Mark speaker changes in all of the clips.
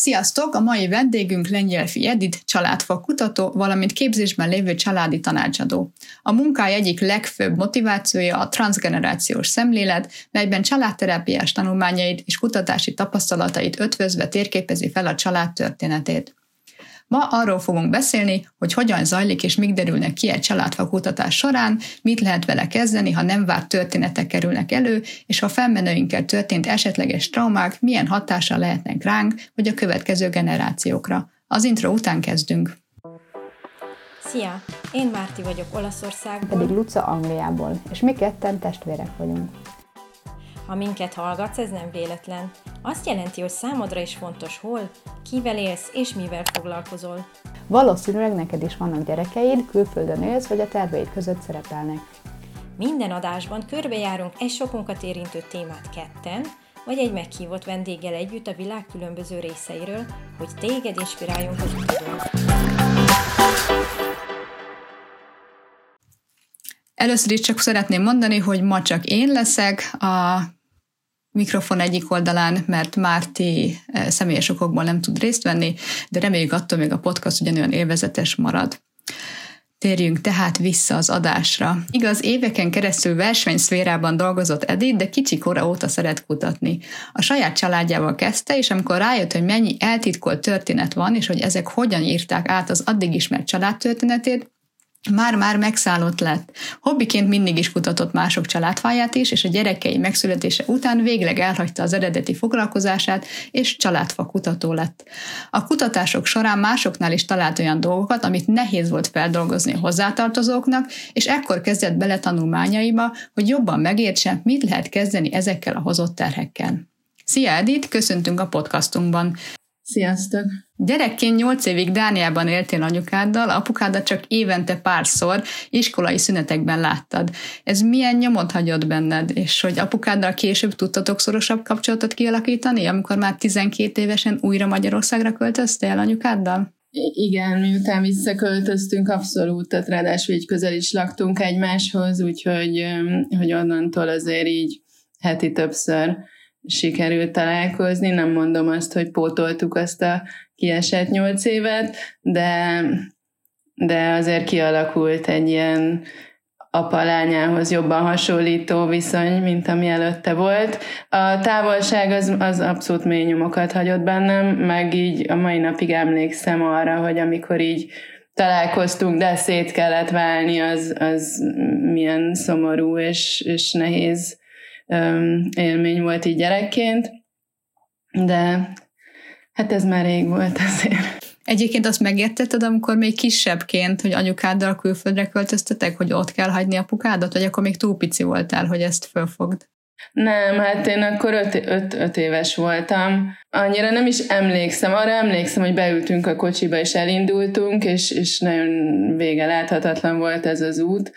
Speaker 1: Sziasztok! A mai vendégünk Lengyelfi Edith, családfa kutató, valamint képzésben lévő családi tanácsadó. A munkája egyik legfőbb motivációja a transgenerációs szemlélet, melyben családterápiás tanulmányait és kutatási tapasztalatait ötvözve térképezi fel a család történetét. Ma arról fogunk beszélni, hogy hogyan zajlik és mik derülnek ki egy családfa kutatás során, mit lehet vele kezdeni, ha nem várt történetek kerülnek elő, és ha felmenőinkkel történt esetleges traumák milyen hatással lehetnek ránk, vagy a következő generációkra. Az intro után kezdünk.
Speaker 2: Szia! Én Márti vagyok Olaszországból.
Speaker 3: Pedig Luca Angliából, és mi ketten testvérek vagyunk.
Speaker 2: Ha minket hallgatsz, ez nem véletlen. Azt jelenti, hogy számodra is fontos hol, kivel élsz és mivel foglalkozol.
Speaker 3: Valószínűleg neked is vannak gyerekeid, külföldön élsz, vagy a terveid között szerepelnek.
Speaker 2: Minden adásban körbejárunk egy sokunkat érintő témát ketten, vagy egy meghívott vendéggel együtt a világ különböző részeiről, hogy téged inspiráljunk az utadon.
Speaker 1: Először is csak szeretném mondani, hogy ma csak én leszek a mikrofon egyik oldalán, mert Márti eh, személyes okokból nem tud részt venni, de reméljük attól még a podcast ugyanolyan élvezetes marad. Térjünk tehát vissza az adásra. Igaz, éveken keresztül versenyszférában dolgozott Edith, de kicsi kora óta szeret kutatni. A saját családjával kezdte, és amikor rájött, hogy mennyi eltitkolt történet van, és hogy ezek hogyan írták át az addig ismert családtörténetét, már-már megszállott lett. Hobbiként mindig is kutatott mások családfáját is, és a gyerekei megszületése után végleg elhagyta az eredeti foglalkozását, és családfa kutató lett. A kutatások során másoknál is talált olyan dolgokat, amit nehéz volt feldolgozni a hozzátartozóknak, és ekkor kezdett bele tanulmányaiba, hogy jobban megértse, mit lehet kezdeni ezekkel a hozott terhekkel. Szia Edith, köszöntünk a podcastunkban.
Speaker 4: Sziasztok!
Speaker 1: Gyerekként nyolc évig Dániában éltél anyukáddal, apukádat csak évente párszor iskolai szünetekben láttad. Ez milyen nyomot hagyott benned, és hogy apukáddal később tudtatok szorosabb kapcsolatot kialakítani, amikor már 12 évesen újra Magyarországra költöztél anyukáddal?
Speaker 4: Igen, miután visszaköltöztünk, abszolút, tehát ráadásul így közel is laktunk egymáshoz, úgyhogy hogy onnantól azért így heti többször sikerült találkozni. Nem mondom azt, hogy pótoltuk azt a kiesett nyolc évet, de, de azért kialakult egy ilyen apa-lányához jobban hasonlító viszony, mint ami előtte volt. A távolság az, az abszolút mély nyomokat hagyott bennem, meg így a mai napig emlékszem arra, hogy amikor így találkoztunk, de szét kellett válni, az, az milyen szomorú és, és nehéz élmény volt így gyerekként, de hát ez már rég volt azért.
Speaker 1: Egyébként azt megértetted, amikor még kisebbként, hogy anyukáddal külföldre költöztetek, hogy ott kell hagyni apukádat, vagy akkor még túl pici voltál, hogy ezt fölfogd?
Speaker 4: Nem, hát én akkor öt, öt, öt éves voltam. Annyira nem is emlékszem. Arra emlékszem, hogy beültünk a kocsiba, és elindultunk, és, és nagyon vége láthatatlan volt ez az út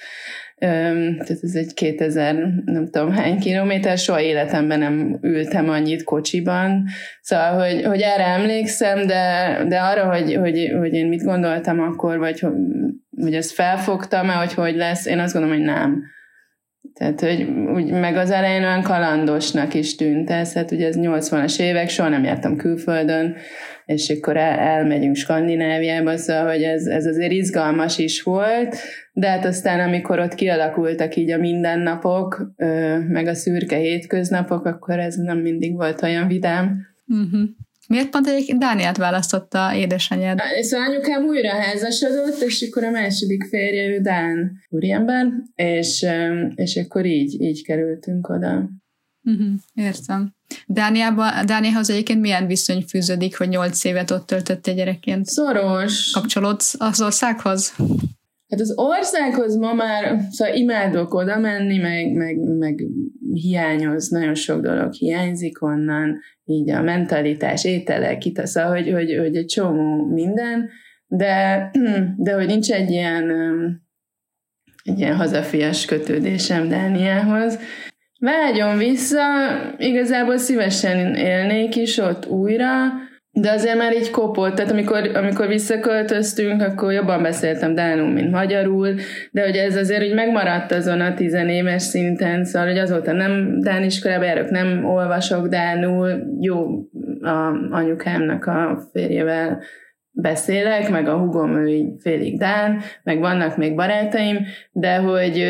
Speaker 4: tehát ez egy 2000 nem tudom hány kilométer, soha életemben nem ültem annyit kocsiban, szóval, hogy, hogy erre emlékszem, de, de arra, hogy, hogy, hogy én mit gondoltam akkor, vagy hogy, hogy ezt felfogtam-e, hogy hogy lesz, én azt gondolom, hogy nem. Tehát, hogy úgy, meg az elején olyan kalandosnak is tűnt ez, hát ugye ez 80-as évek, soha nem jártam külföldön, és akkor el, elmegyünk Skandináviába, szóval, hogy ez, ez azért izgalmas is volt, de hát aztán amikor ott kialakultak így a mindennapok, meg a szürke hétköznapok, akkor ez nem mindig volt olyan vidám.
Speaker 1: Uh-huh. Miért pont egy Dániát választotta édesanyád?
Speaker 4: Szóval anyukám újra házasodott, és akkor a második férje ő Dán úriember, és, és akkor így, így kerültünk oda.
Speaker 1: Uh-huh, értem. Dániában, Dániához egyébként milyen viszony fűződik, hogy nyolc évet ott töltötte gyerekként?
Speaker 4: Szoros.
Speaker 1: Kapcsolódsz az országhoz?
Speaker 4: Hát az országhoz ma már, szóval imádok oda menni, meg, meg, meg hiányoz, nagyon sok dolog hiányzik onnan, így a mentalitás, ételek, itt, szóval, hogy, hogy, hogy egy csomó minden, de, de hogy nincs egy ilyen, egy ilyen hazafias kötődésem Dániához. Vágyom vissza, igazából szívesen élnék is ott újra, de azért már így kopott, tehát amikor, amikor visszaköltöztünk, akkor jobban beszéltem dánul, mint magyarul, de hogy ez azért úgy megmaradt azon a tizenéves szinten, szóval hogy azóta nem dán iskolába járok, nem olvasok dánul, jó, a anyukámnak a férjével beszélek, meg a hugom ő így félig Dán, meg vannak még barátaim, de hogy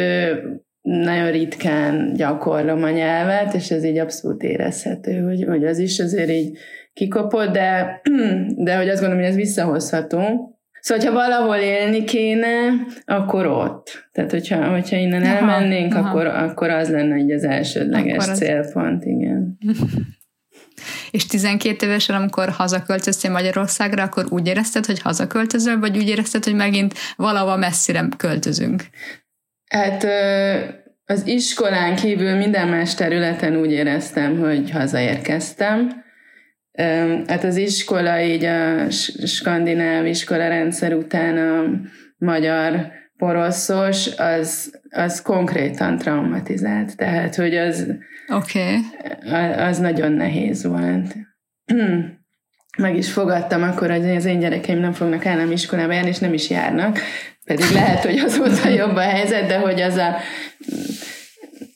Speaker 4: nagyon ritkán gyakorlom a nyelvet, és ez így abszolút érezhető, hogy, hogy az is azért így kikopott, de, de hogy azt gondolom, hogy ez visszahozható. Szóval, ha valahol élni kéne, akkor ott. Tehát, hogyha, hogyha innen aha, elmennénk, aha. Akkor, akkor az lenne így az elsődleges az... célpont, igen.
Speaker 1: És 12 évesen, amikor hazaköltöztél Magyarországra, akkor úgy érezted, hogy hazaköltözöl, vagy úgy érezted, hogy megint valahol messzire költözünk?
Speaker 4: Hát az iskolán kívül minden más területen úgy éreztem, hogy hazaérkeztem. Hát az iskola így a skandináv iskola rendszer után a magyar poroszos, az, az konkrétan traumatizált. Tehát, hogy az,
Speaker 1: okay.
Speaker 4: az nagyon nehéz volt. Meg is fogadtam akkor, hogy az én gyerekeim nem fognak állami iskolába járni, és nem is járnak. Pedig lehet, hogy azóta jobb a helyzet, de hogy az a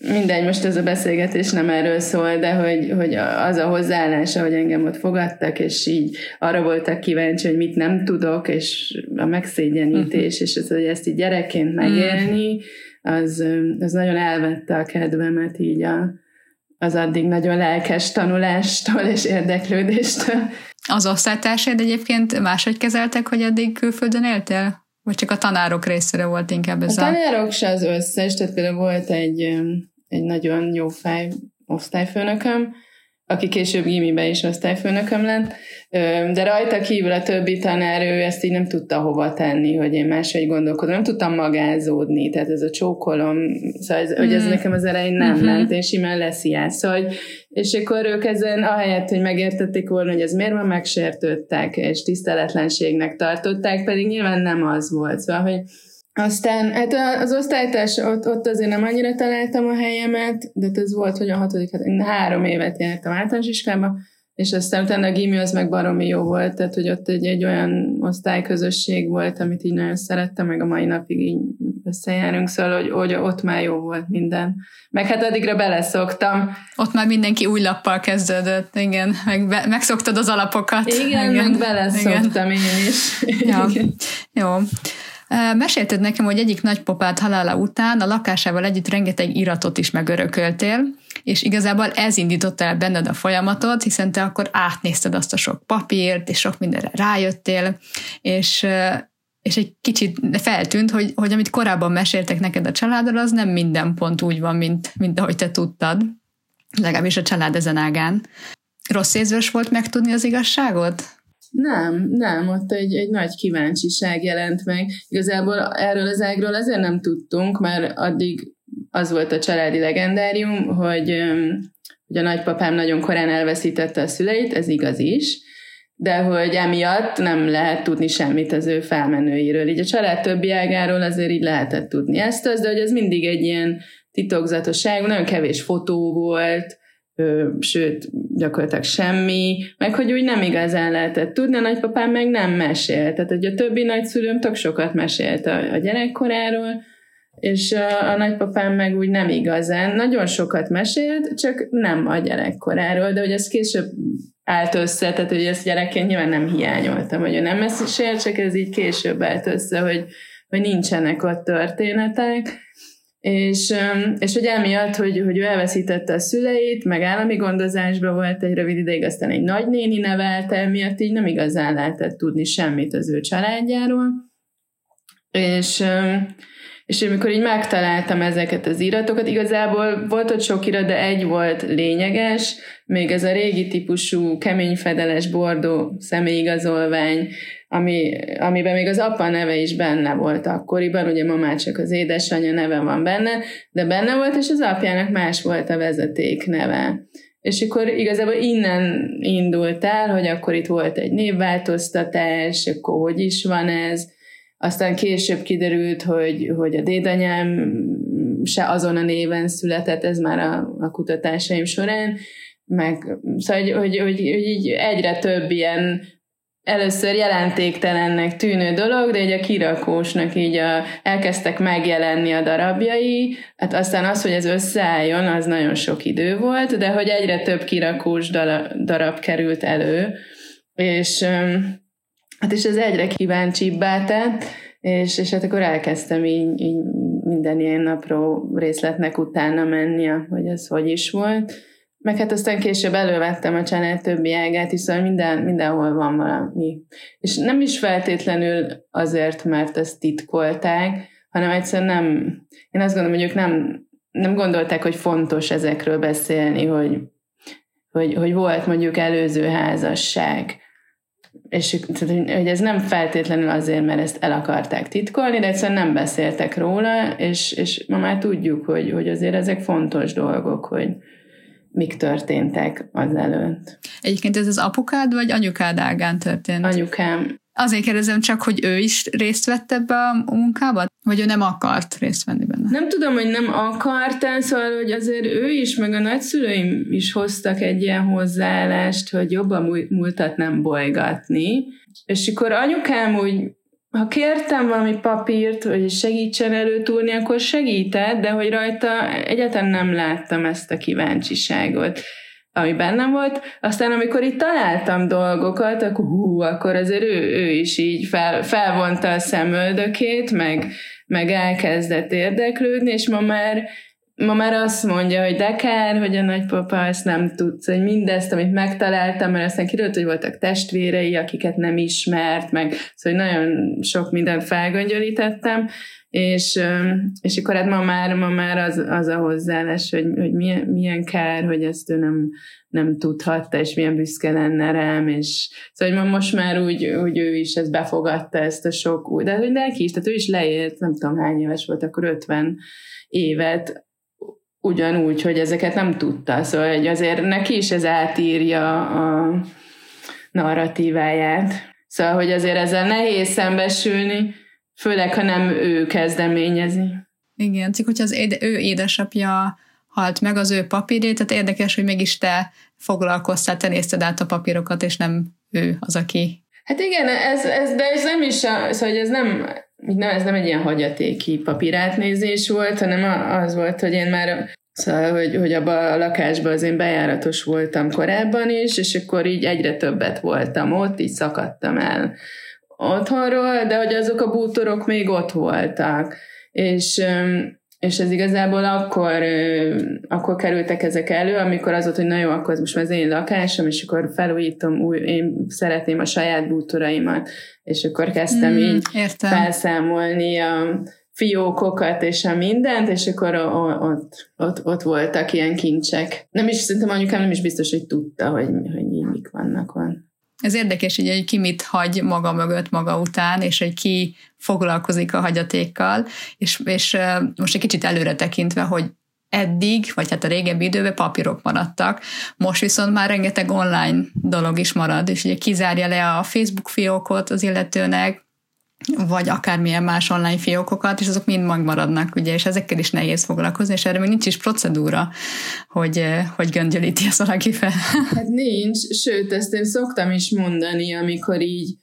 Speaker 4: mindegy, most ez a beszélgetés nem erről szól, de hogy, hogy az a hozzáállása, hogy engem ott fogadtak, és így arra voltak kíváncsi, hogy mit nem tudok, és a megszégyenítés, uh-huh. és az, hogy ezt így gyerekként megélni, az, az nagyon elvette a kedvemet így a, az addig nagyon lelkes tanulástól és érdeklődéstől.
Speaker 1: Az osztálytársaid egyébként máshogy kezeltek, hogy addig külföldön éltél? Vagy csak a tanárok részére volt inkább ez
Speaker 4: a... A tanárok se az összes, tehát például volt egy, egy nagyon jó fej osztályfőnököm, aki később gimibe is osztályfőnököm lett, de rajta kívül a többi tanár, ő ezt így nem tudta hova tenni, hogy én máshogy gondolkodom, nem tudtam magázódni, tehát ez a csókolom, szóval ez, mm. hogy ez hmm. nekem az elején nem mm-hmm. ment, és simán lesz ilyen, szóval, és akkor ők ezen, ahelyett, hogy megértették volna, hogy ez miért van, megsértődtek, és tiszteletlenségnek tartották, pedig nyilván nem az volt, szóval, hogy aztán hát az osztálytárs, ott, ott azért nem annyira találtam a helyemet, de ez volt, hogy a hatodik, hát én három évet jártam általános iskolába, és aztán utána a gimi az meg baromi jó volt, tehát hogy ott egy, egy olyan osztályközösség volt, amit így nagyon szerettem, meg a mai napig így összejárunk, szóval hogy, hogy ott már jó volt minden. Meg hát addigra beleszoktam.
Speaker 1: Ott már mindenki új lappal kezdődött, igen, meg be, megszoktad az alapokat.
Speaker 4: Igen, igen. meg beleszoktam igen. én is.
Speaker 1: Ja. Jó. Mesélted nekem, hogy egyik nagypapád halála után a lakásával együtt rengeteg iratot is megörököltél, és igazából ez indította el benned a folyamatot, hiszen te akkor átnézted azt a sok papírt, és sok mindenre rájöttél, és és egy kicsit feltűnt, hogy, hogy amit korábban meséltek neked a családról, az nem minden pont úgy van, mint, mint ahogy te tudtad, legalábbis a család ezen ágán. Rossz érzős volt megtudni az igazságot?
Speaker 4: Nem, nem, ott egy, egy nagy kíváncsiság jelent meg. Igazából erről az ágról azért nem tudtunk, mert addig az volt a családi legendárium, hogy, hogy a nagypapám nagyon korán elveszítette a szüleit, ez igaz is, de hogy emiatt nem lehet tudni semmit az ő felmenőiről. Így a család többi ágáról azért így lehetett tudni ezt az, de hogy ez mindig egy ilyen titokzatosság, nagyon kevés fotó volt, sőt, gyakorlatilag semmi, meg hogy úgy nem igazán lehetett. Tudni, a nagypapám meg nem mesélt. Tehát, hogy a többi nagyszülőm tök sokat mesélt a, a gyerekkoráról, és a, a nagypapám meg úgy nem igazán, nagyon sokat mesélt, csak nem a gyerekkoráról, de hogy ez később állt össze, tehát hogy ezt gyerekként nyilván nem hiányoltam, hogy ő nem mesélt, csak ez így később állt össze, hogy, hogy nincsenek ott történetek, és, és hogy emiatt, hogy, hogy ő elveszítette a szüleit, meg állami gondozásban volt egy rövid ideig, aztán egy nagynéni nevelte, emiatt így nem igazán lehetett tudni semmit az ő családjáról. És, és amikor így megtaláltam ezeket az iratokat, igazából volt ott sok irat, de egy volt lényeges, még ez a régi típusú keményfedeles bordó személyigazolvány, ami, amiben még az apa neve is benne volt akkoriban, ugye ma már csak az édesanyja neve van benne, de benne volt, és az apjának más volt a vezeték neve. És akkor igazából innen indult el, hogy akkor itt volt egy névváltoztatás, akkor hogy is van ez, aztán később kiderült, hogy, hogy a dédanyám se azon a néven született, ez már a, a kutatásaim során, meg szóval, hogy, hogy, hogy, így egyre több ilyen először jelentéktelennek tűnő dolog, de egy a kirakósnak így a, elkezdtek megjelenni a darabjai, hát aztán az, hogy ez összeálljon, az nagyon sok idő volt, de hogy egyre több kirakós darab került elő, és hát és ez egyre kíváncsibbá tett, és, és hát akkor elkezdtem így, így minden ilyen napról részletnek utána menni, hogy ez hogy is volt. Meg hát aztán később elővettem a család többi ágát, hiszen minden, mindenhol van valami. És nem is feltétlenül azért, mert ezt titkolták, hanem egyszerűen nem, én azt gondolom, hogy ők nem, nem gondolták, hogy fontos ezekről beszélni, hogy, hogy, hogy volt mondjuk előző házasság, és hogy ez nem feltétlenül azért, mert ezt el akarták titkolni, de egyszerűen nem beszéltek róla, és, és ma már tudjuk, hogy, hogy azért ezek fontos dolgok, hogy mik történtek azelőtt.
Speaker 1: Egyébként ez az apukád vagy anyukád ágán történt?
Speaker 4: Anyukám.
Speaker 1: Azért kérdezem csak, hogy ő is részt vett ebbe a munkába, vagy ő nem akart részt venni benne?
Speaker 4: Nem tudom, hogy nem akart, szóval, hogy azért ő is, meg a nagyszülőim is hoztak egy ilyen hozzáállást, hogy jobban múltat nem bolygatni. És akkor anyukám úgy ha kértem valami papírt, hogy segítsen előtúrni, akkor segített, de hogy rajta egyáltalán nem láttam ezt a kíváncsiságot ami bennem volt. Aztán amikor itt találtam dolgokat, akkor hú, akkor azért ő, ő is így fel, felvonta a szemöldökét, meg, meg elkezdett érdeklődni, és ma már ma már azt mondja, hogy de kár, hogy a nagypapa ezt nem tudsz, hogy mindezt, amit megtaláltam, mert aztán kiderült, hogy voltak testvérei, akiket nem ismert, meg. Szóval nagyon sok mindent felgöngyölítettem, és, és akkor hát ma már, ma már az, az a hozzáállás, hogy, hogy milyen, milyen kár, hogy ezt ő nem, nem tudhatta, és milyen büszke lenne rám, és szóval hogy most már úgy, úgy ő is ezt befogadta, ezt a sok új, de hogy neki is, tehát ő is leért, nem tudom hány éves volt, akkor 50 évet, ugyanúgy, hogy ezeket nem tudta, szóval hogy azért neki is ez átírja a narratíváját. Szóval, hogy azért ezzel nehéz szembesülni, főleg, ha nem ő kezdeményezi.
Speaker 1: Igen, csak hogyha az éde, ő édesapja halt meg az ő papírét, tehát érdekes, hogy mégis te foglalkoztál, te nézted át a papírokat, és nem ő az, aki...
Speaker 4: Hát igen, ez, ez, de ez nem is, a, szóval ez nem, nem, ez nem egy ilyen hagyatéki papírátnézés volt, hanem az volt, hogy én már Szóval, hogy, hogy abban a lakásban az én bejáratos voltam korábban is, és akkor így egyre többet voltam ott, így szakadtam el otthonról, de hogy azok a bútorok még ott voltak. És, és ez igazából akkor, akkor kerültek ezek elő, amikor az volt, hogy na jó, akkor ez most már az én lakásom, és akkor felújítom, új, én szeretném a saját bútoraimat, és akkor kezdtem mm, így értem. felszámolni a fiókokat és a mindent, és akkor ott, ott, ott voltak ilyen kincsek. Nem is, szerintem anyukám nem is biztos, hogy tudta, hogy, hogy így mik vannak ott.
Speaker 1: Ez érdekes, hogy ki mit hagy maga mögött maga után, és hogy ki foglalkozik a hagyatékkal, és, és most egy kicsit előre tekintve, hogy eddig, vagy hát a régebbi időben papírok maradtak, most viszont már rengeteg online dolog is marad, és ugye kizárja le a Facebook fiókot az illetőnek, vagy akármilyen más online fiókokat, és azok mind megmaradnak, ugye, és ezekkel is nehéz foglalkozni, és erre még nincs is procedúra, hogy, eh, hogy göngyölíti ezt valaki fel.
Speaker 4: Hát nincs, sőt, ezt én szoktam is mondani, amikor így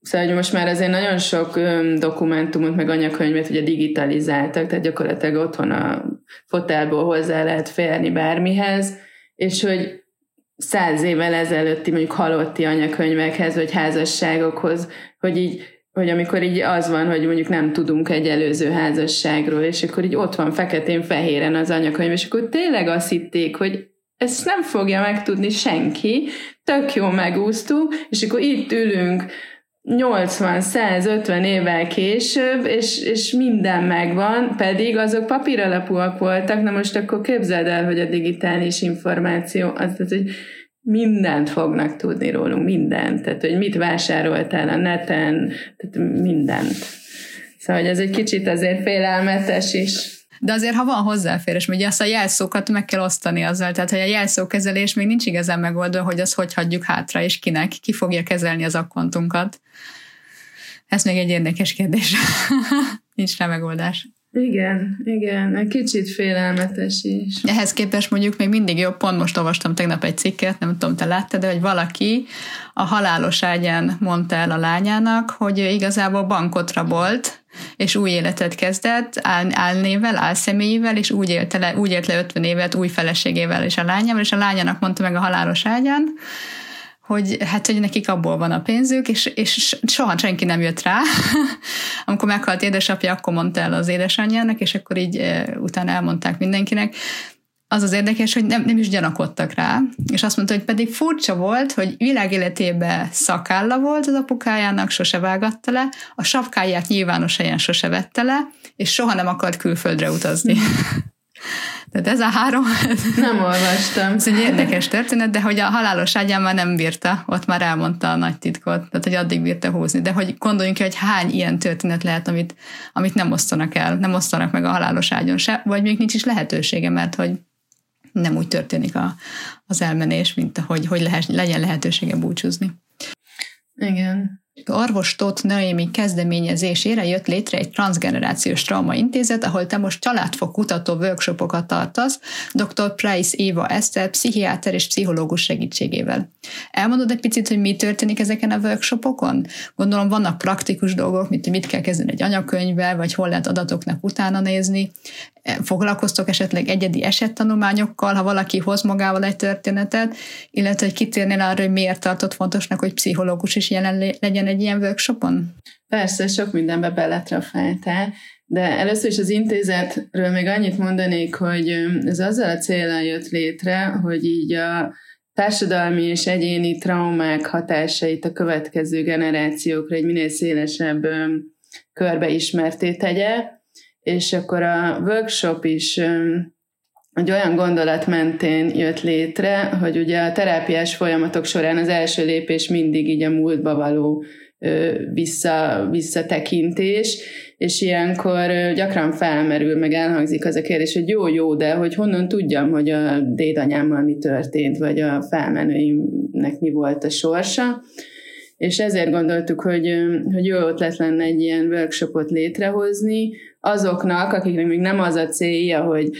Speaker 4: Szóval, most már azért nagyon sok dokumentumot, meg anyakönyvet ugye digitalizáltak, tehát gyakorlatilag otthon a fotelból hozzá lehet férni bármihez, és hogy száz évvel ezelőtti mondjuk halotti anyakönyvekhez, vagy házasságokhoz, hogy így hogy amikor így az van, hogy mondjuk nem tudunk egy előző házasságról, és akkor így ott van feketén-fehéren az anyakönyv, és akkor tényleg azt hitték, hogy ezt nem fogja megtudni senki, tök jó megúsztuk, és akkor itt ülünk 80-150 évvel később, és, és minden megvan, pedig azok papíralapúak voltak, na most akkor képzeld el, hogy a digitális információ, az, az hogy mindent fognak tudni rólunk, mindent. Tehát, hogy mit vásároltál a neten, tehát mindent. Szóval, hogy ez egy kicsit azért félelmetes is.
Speaker 1: De azért, ha van hozzáférés, ugye azt a jelszókat meg kell osztani azzal, tehát hogy a jelszókezelés még nincs igazán megoldva, hogy azt hogy hagyjuk hátra, és kinek, ki fogja kezelni az akkontunkat. Ez még egy érdekes kérdés. nincs rá megoldás.
Speaker 4: Igen, igen, egy kicsit félelmetes is.
Speaker 1: Ehhez képest mondjuk még mindig jobb, pont most olvastam tegnap egy cikket, nem tudom, te láttad, de hogy valaki a halálos ágyán mondta el a lányának, hogy igazából bankot rabolt, és új életet kezdett, áll, álnével, álszemélyével, és úgy, élte le, úgy élt le 50 évet új feleségével és a lányával, és a lányának mondta meg a halálos ágyán, hogy hát, hogy nekik abból van a pénzük, és, és soha senki nem jött rá. Amikor meghalt édesapja, akkor mondta el az édesanyjának, és akkor így e, utána elmondták mindenkinek. Az az érdekes, hogy nem, nem is gyanakodtak rá, és azt mondta, hogy pedig furcsa volt, hogy világéletében szakálla volt az apukájának, sose vágatta le, a sapkáját nyilvános helyen sose vette le, és soha nem akart külföldre utazni. Tehát ez a három...
Speaker 4: Nem olvastam.
Speaker 1: ez egy érdekes történet, de hogy a halálos ágyán már nem bírta, ott már elmondta a nagy titkot, tehát hogy addig bírta húzni. De hogy gondoljunk ki, hogy hány ilyen történet lehet, amit, amit nem osztanak el, nem osztanak meg a halálos ágyon se, vagy még nincs is lehetősége, mert hogy nem úgy történik a, az elmenés, mint hogy, hogy lehet, legyen lehetősége búcsúzni.
Speaker 4: Igen.
Speaker 1: Orvos Tóth Noémi kezdeményezésére jött létre egy transgenerációs trauma intézet, ahol te most családfok kutató workshopokat tartasz, dr. Price Éva Eszter, pszichiáter és pszichológus segítségével. Elmondod egy picit, hogy mi történik ezeken a workshopokon? Gondolom vannak praktikus dolgok, mint hogy mit kell kezdeni egy anyakönyvvel, vagy hol lehet adatoknak utána nézni. Foglalkoztok esetleg egyedi esettanulmányokkal, ha valaki hoz magával egy történetet, illetve hogy kitérnél arra, hogy miért tartott fontosnak, hogy pszichológus is jelen legyen egy ilyen workshopon?
Speaker 4: Persze, sok mindenbe beletrafáltál, de először is az intézetről még annyit mondanék, hogy ez azzal a célral jött létre, hogy így a társadalmi és egyéni traumák hatásait a következő generációkra egy minél szélesebb körbe ismerté tegye, és akkor a workshop is egy olyan gondolat mentén jött létre, hogy ugye a terápiás folyamatok során az első lépés mindig így a múltba való vissza, visszatekintés, és ilyenkor gyakran felmerül, meg elhangzik az a kérdés, hogy jó-jó, de hogy honnan tudjam, hogy a dédanyámmal mi történt, vagy a felmenőimnek mi volt a sorsa. És ezért gondoltuk, hogy, hogy jó ötlet lenne egy ilyen workshopot létrehozni azoknak, akiknek még nem az a célja, hogy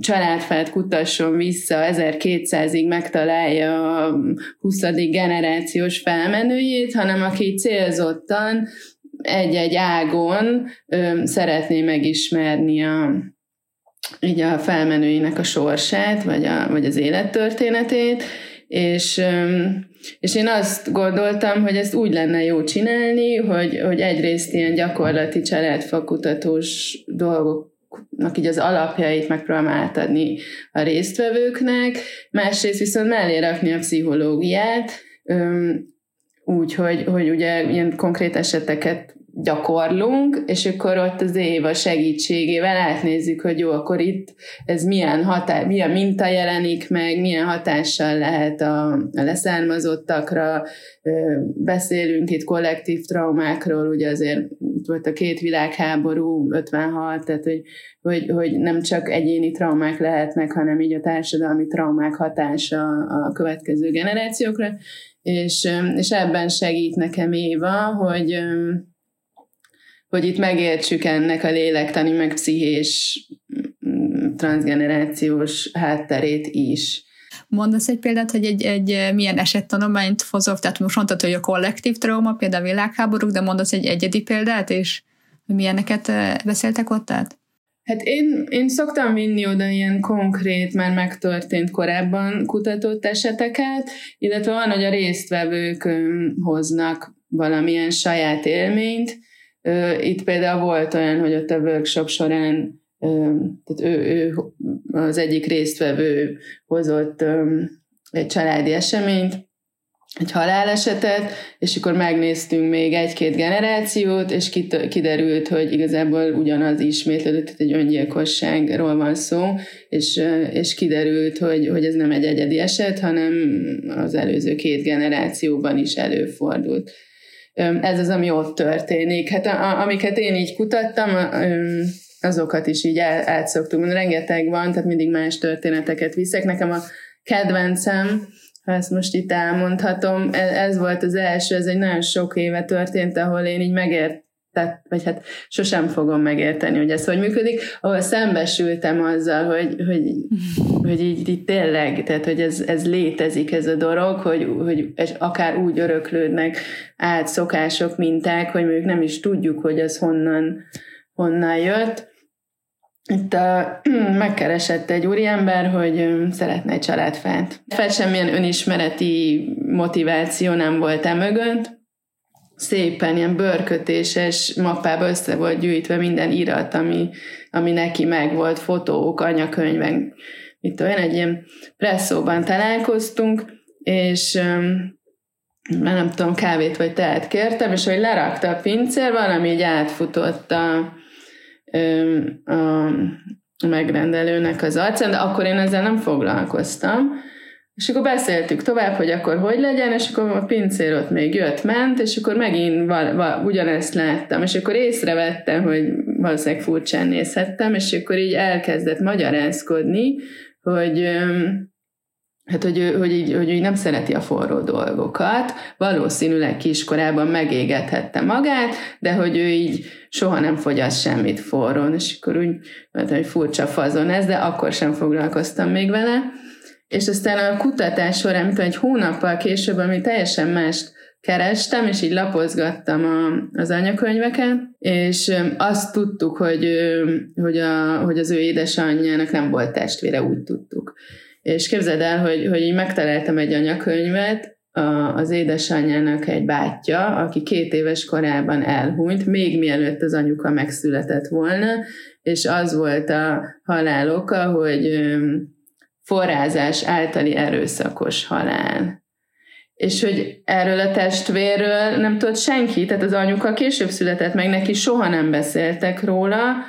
Speaker 4: családfát kutasson vissza, 1200-ig megtalálja a 20. generációs felmenőjét, hanem aki célzottan egy-egy ágon ö, szeretné megismerni a, így a felmenőinek a sorsát, vagy, a, vagy az élettörténetét, és, és én azt gondoltam, hogy ezt úgy lenne jó csinálni, hogy, hogy egyrészt ilyen gyakorlati családfakutatós dolgok így az alapjait megpróbálom átadni a résztvevőknek, másrészt viszont mellé rakni a pszichológiát, úgy, hogy, hogy ugye ilyen konkrét eseteket gyakorlunk, és akkor ott az éva segítségével átnézzük, hogy jó, akkor itt ez milyen, hatá- milyen minta jelenik meg, milyen hatással lehet a, a leszármazottakra, beszélünk itt kollektív traumákról, ugye azért volt a két világháború, 56, tehát hogy, hogy, hogy nem csak egyéni traumák lehetnek, hanem így a társadalmi traumák hatása a következő generációkra, és, és ebben segít nekem Éva, hogy hogy itt megértsük ennek a lélektani, meg pszichés transgenerációs hátterét is.
Speaker 1: Mondasz egy példát, hogy egy, egy milyen esettanulmányt hozok, tehát most mondtad, hogy a kollektív trauma, például a világháborúk, de mondasz egy egyedi példát, és milyeneket beszéltek ott át?
Speaker 4: Hát én, én szoktam vinni oda ilyen konkrét, már megtörtént korábban kutatott eseteket, illetve van, hogy a résztvevők hoznak valamilyen saját élményt, itt például volt olyan, hogy ott a workshop során tehát ő, ő az egyik résztvevő hozott egy családi eseményt, egy halálesetet, és akkor megnéztünk még egy-két generációt, és kiderült, hogy igazából ugyanaz ismétlődött, tehát egy öngyilkosságról van szó, és, és kiderült, hogy, hogy ez nem egy egyedi eset, hanem az előző két generációban is előfordult ez az, ami ott történik. Hát a, amiket én így kutattam, azokat is így el, át szoktuk rengeteg van, tehát mindig más történeteket viszek. Nekem a kedvencem, ha ezt most itt elmondhatom, ez, ez volt az első, ez egy nagyon sok éve történt, ahol én így megért, tehát, vagy hát sosem fogom megérteni, hogy ez hogy működik, ahol szembesültem azzal, hogy, hogy, hogy így, így tényleg, tehát hogy ez, ez létezik ez a dolog, hogy, hogy akár úgy öröklődnek át szokások, minták, hogy mondjuk nem is tudjuk, hogy az honnan, honnan jött. Itt a, megkeresett egy úriember, hogy szeretne egy családfát. Fel semmilyen önismereti motiváció nem volt e mögött, szépen ilyen bőrkötéses mappába össze volt gyűjtve minden irat, ami, ami neki meg volt, fotók, anyakönyvek, mit olyan, egy ilyen presszóban találkoztunk, és már nem tudom, kávét vagy tehet kértem, és hogy lerakta a pincér, valami így átfutott a, a, megrendelőnek az arcán, de akkor én ezzel nem foglalkoztam, és akkor beszéltük tovább, hogy akkor hogy legyen, és akkor a pincér ott még jött, ment, és akkor megint val- val- ugyanezt láttam, és akkor észrevettem, hogy valószínűleg furcsán nézhettem, és akkor így elkezdett magyarázkodni, hogy hát hogy, hogy, így, hogy így nem szereti a forró dolgokat, valószínűleg kiskorában megégethette magát, de hogy ő így soha nem fogyaszt semmit forrón, és akkor úgy, hogy furcsa fazon ez, de akkor sem foglalkoztam még vele, és aztán a kutatás során, amikor egy hónappal később, ami teljesen mást kerestem, és így lapozgattam a, az anyakönyveket, és azt tudtuk, hogy, hogy, a, hogy az ő édesanyjának nem volt testvére, úgy tudtuk. És képzeld el, hogy, hogy így megtaláltam egy anyakönyvet, a, az édesanyjának egy bátyja, aki két éves korában elhunyt, még mielőtt az anyuka megszületett volna, és az volt a halál oka, hogy forrázás általi erőszakos halál. És hogy erről a testvérről nem tudott senki, tehát az anyuka később született meg, neki soha nem beszéltek róla,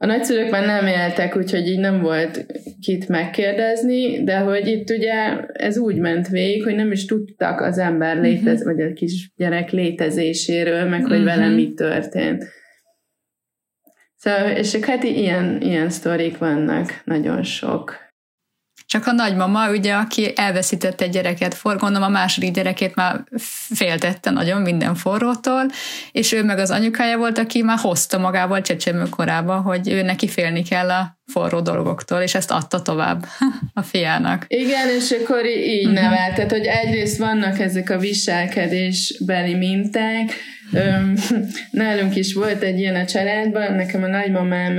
Speaker 4: a nagyszülők már nem éltek, úgyhogy így nem volt kit megkérdezni, de hogy itt ugye ez úgy ment végig, hogy nem is tudtak az ember mhm. létez, uh-huh. vagy a kisgyerek létezéséről, meg hogy uh-huh. vele mi történt. Szóval, és hát ilyen, ilyen sztorik vannak, nagyon sok.
Speaker 1: Csak a nagymama, ugye, aki elveszítette egy gyereket, for, gondolom a második gyerekét már féltette nagyon minden forrótól, és ő meg az anyukája volt, aki már hozta magával csecsemő korában, hogy ő neki félni kell a forró dolgoktól, és ezt adta tovább a fiának.
Speaker 4: Igen, és akkor így uh-huh. nevelt, tehát hogy egyrészt vannak ezek a viselkedésbeli minták, nálunk is volt egy ilyen a családban, nekem a nagymamám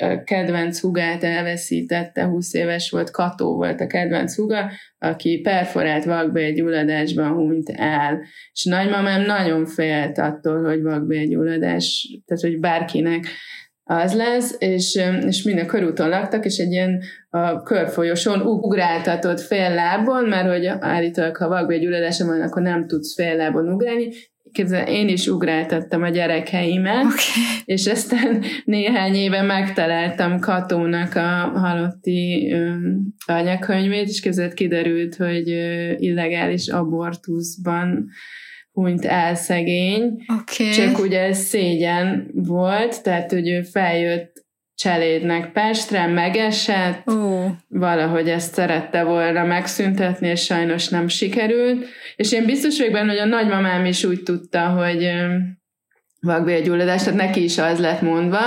Speaker 4: a kedvenc hugát elveszítette, 20 éves volt, Kató volt a kedvenc huga, aki perforált vakbélgyulladásban hunyt el. És nagymamám nagyon félt attól, hogy vakbélgyulladás, tehát hogy bárkinek az lesz, és, és minden körúton laktak, és egy ilyen a körfolyosón ugráltatott fél lábon, mert hogy állítólag, ha vakbélgyulladása van, akkor nem tudsz fél lábon ugrálni, képzel, én is ugráltattam a gyerekeimet, okay. és aztán néhány éve megtaláltam Katónak a halotti anyakönyvét, és között kiderült, hogy illegális abortuszban hunyt el szegény.
Speaker 1: Okay.
Speaker 4: Csak ugye ez szégyen volt, tehát hogy ő feljött cselédnek Pestre, megesett, uh. valahogy ezt szerette volna megszüntetni, és sajnos nem sikerült. És én biztos vagyok benne, hogy a nagymamám is úgy tudta, hogy vakbélgyulladás, tehát neki is az lett mondva,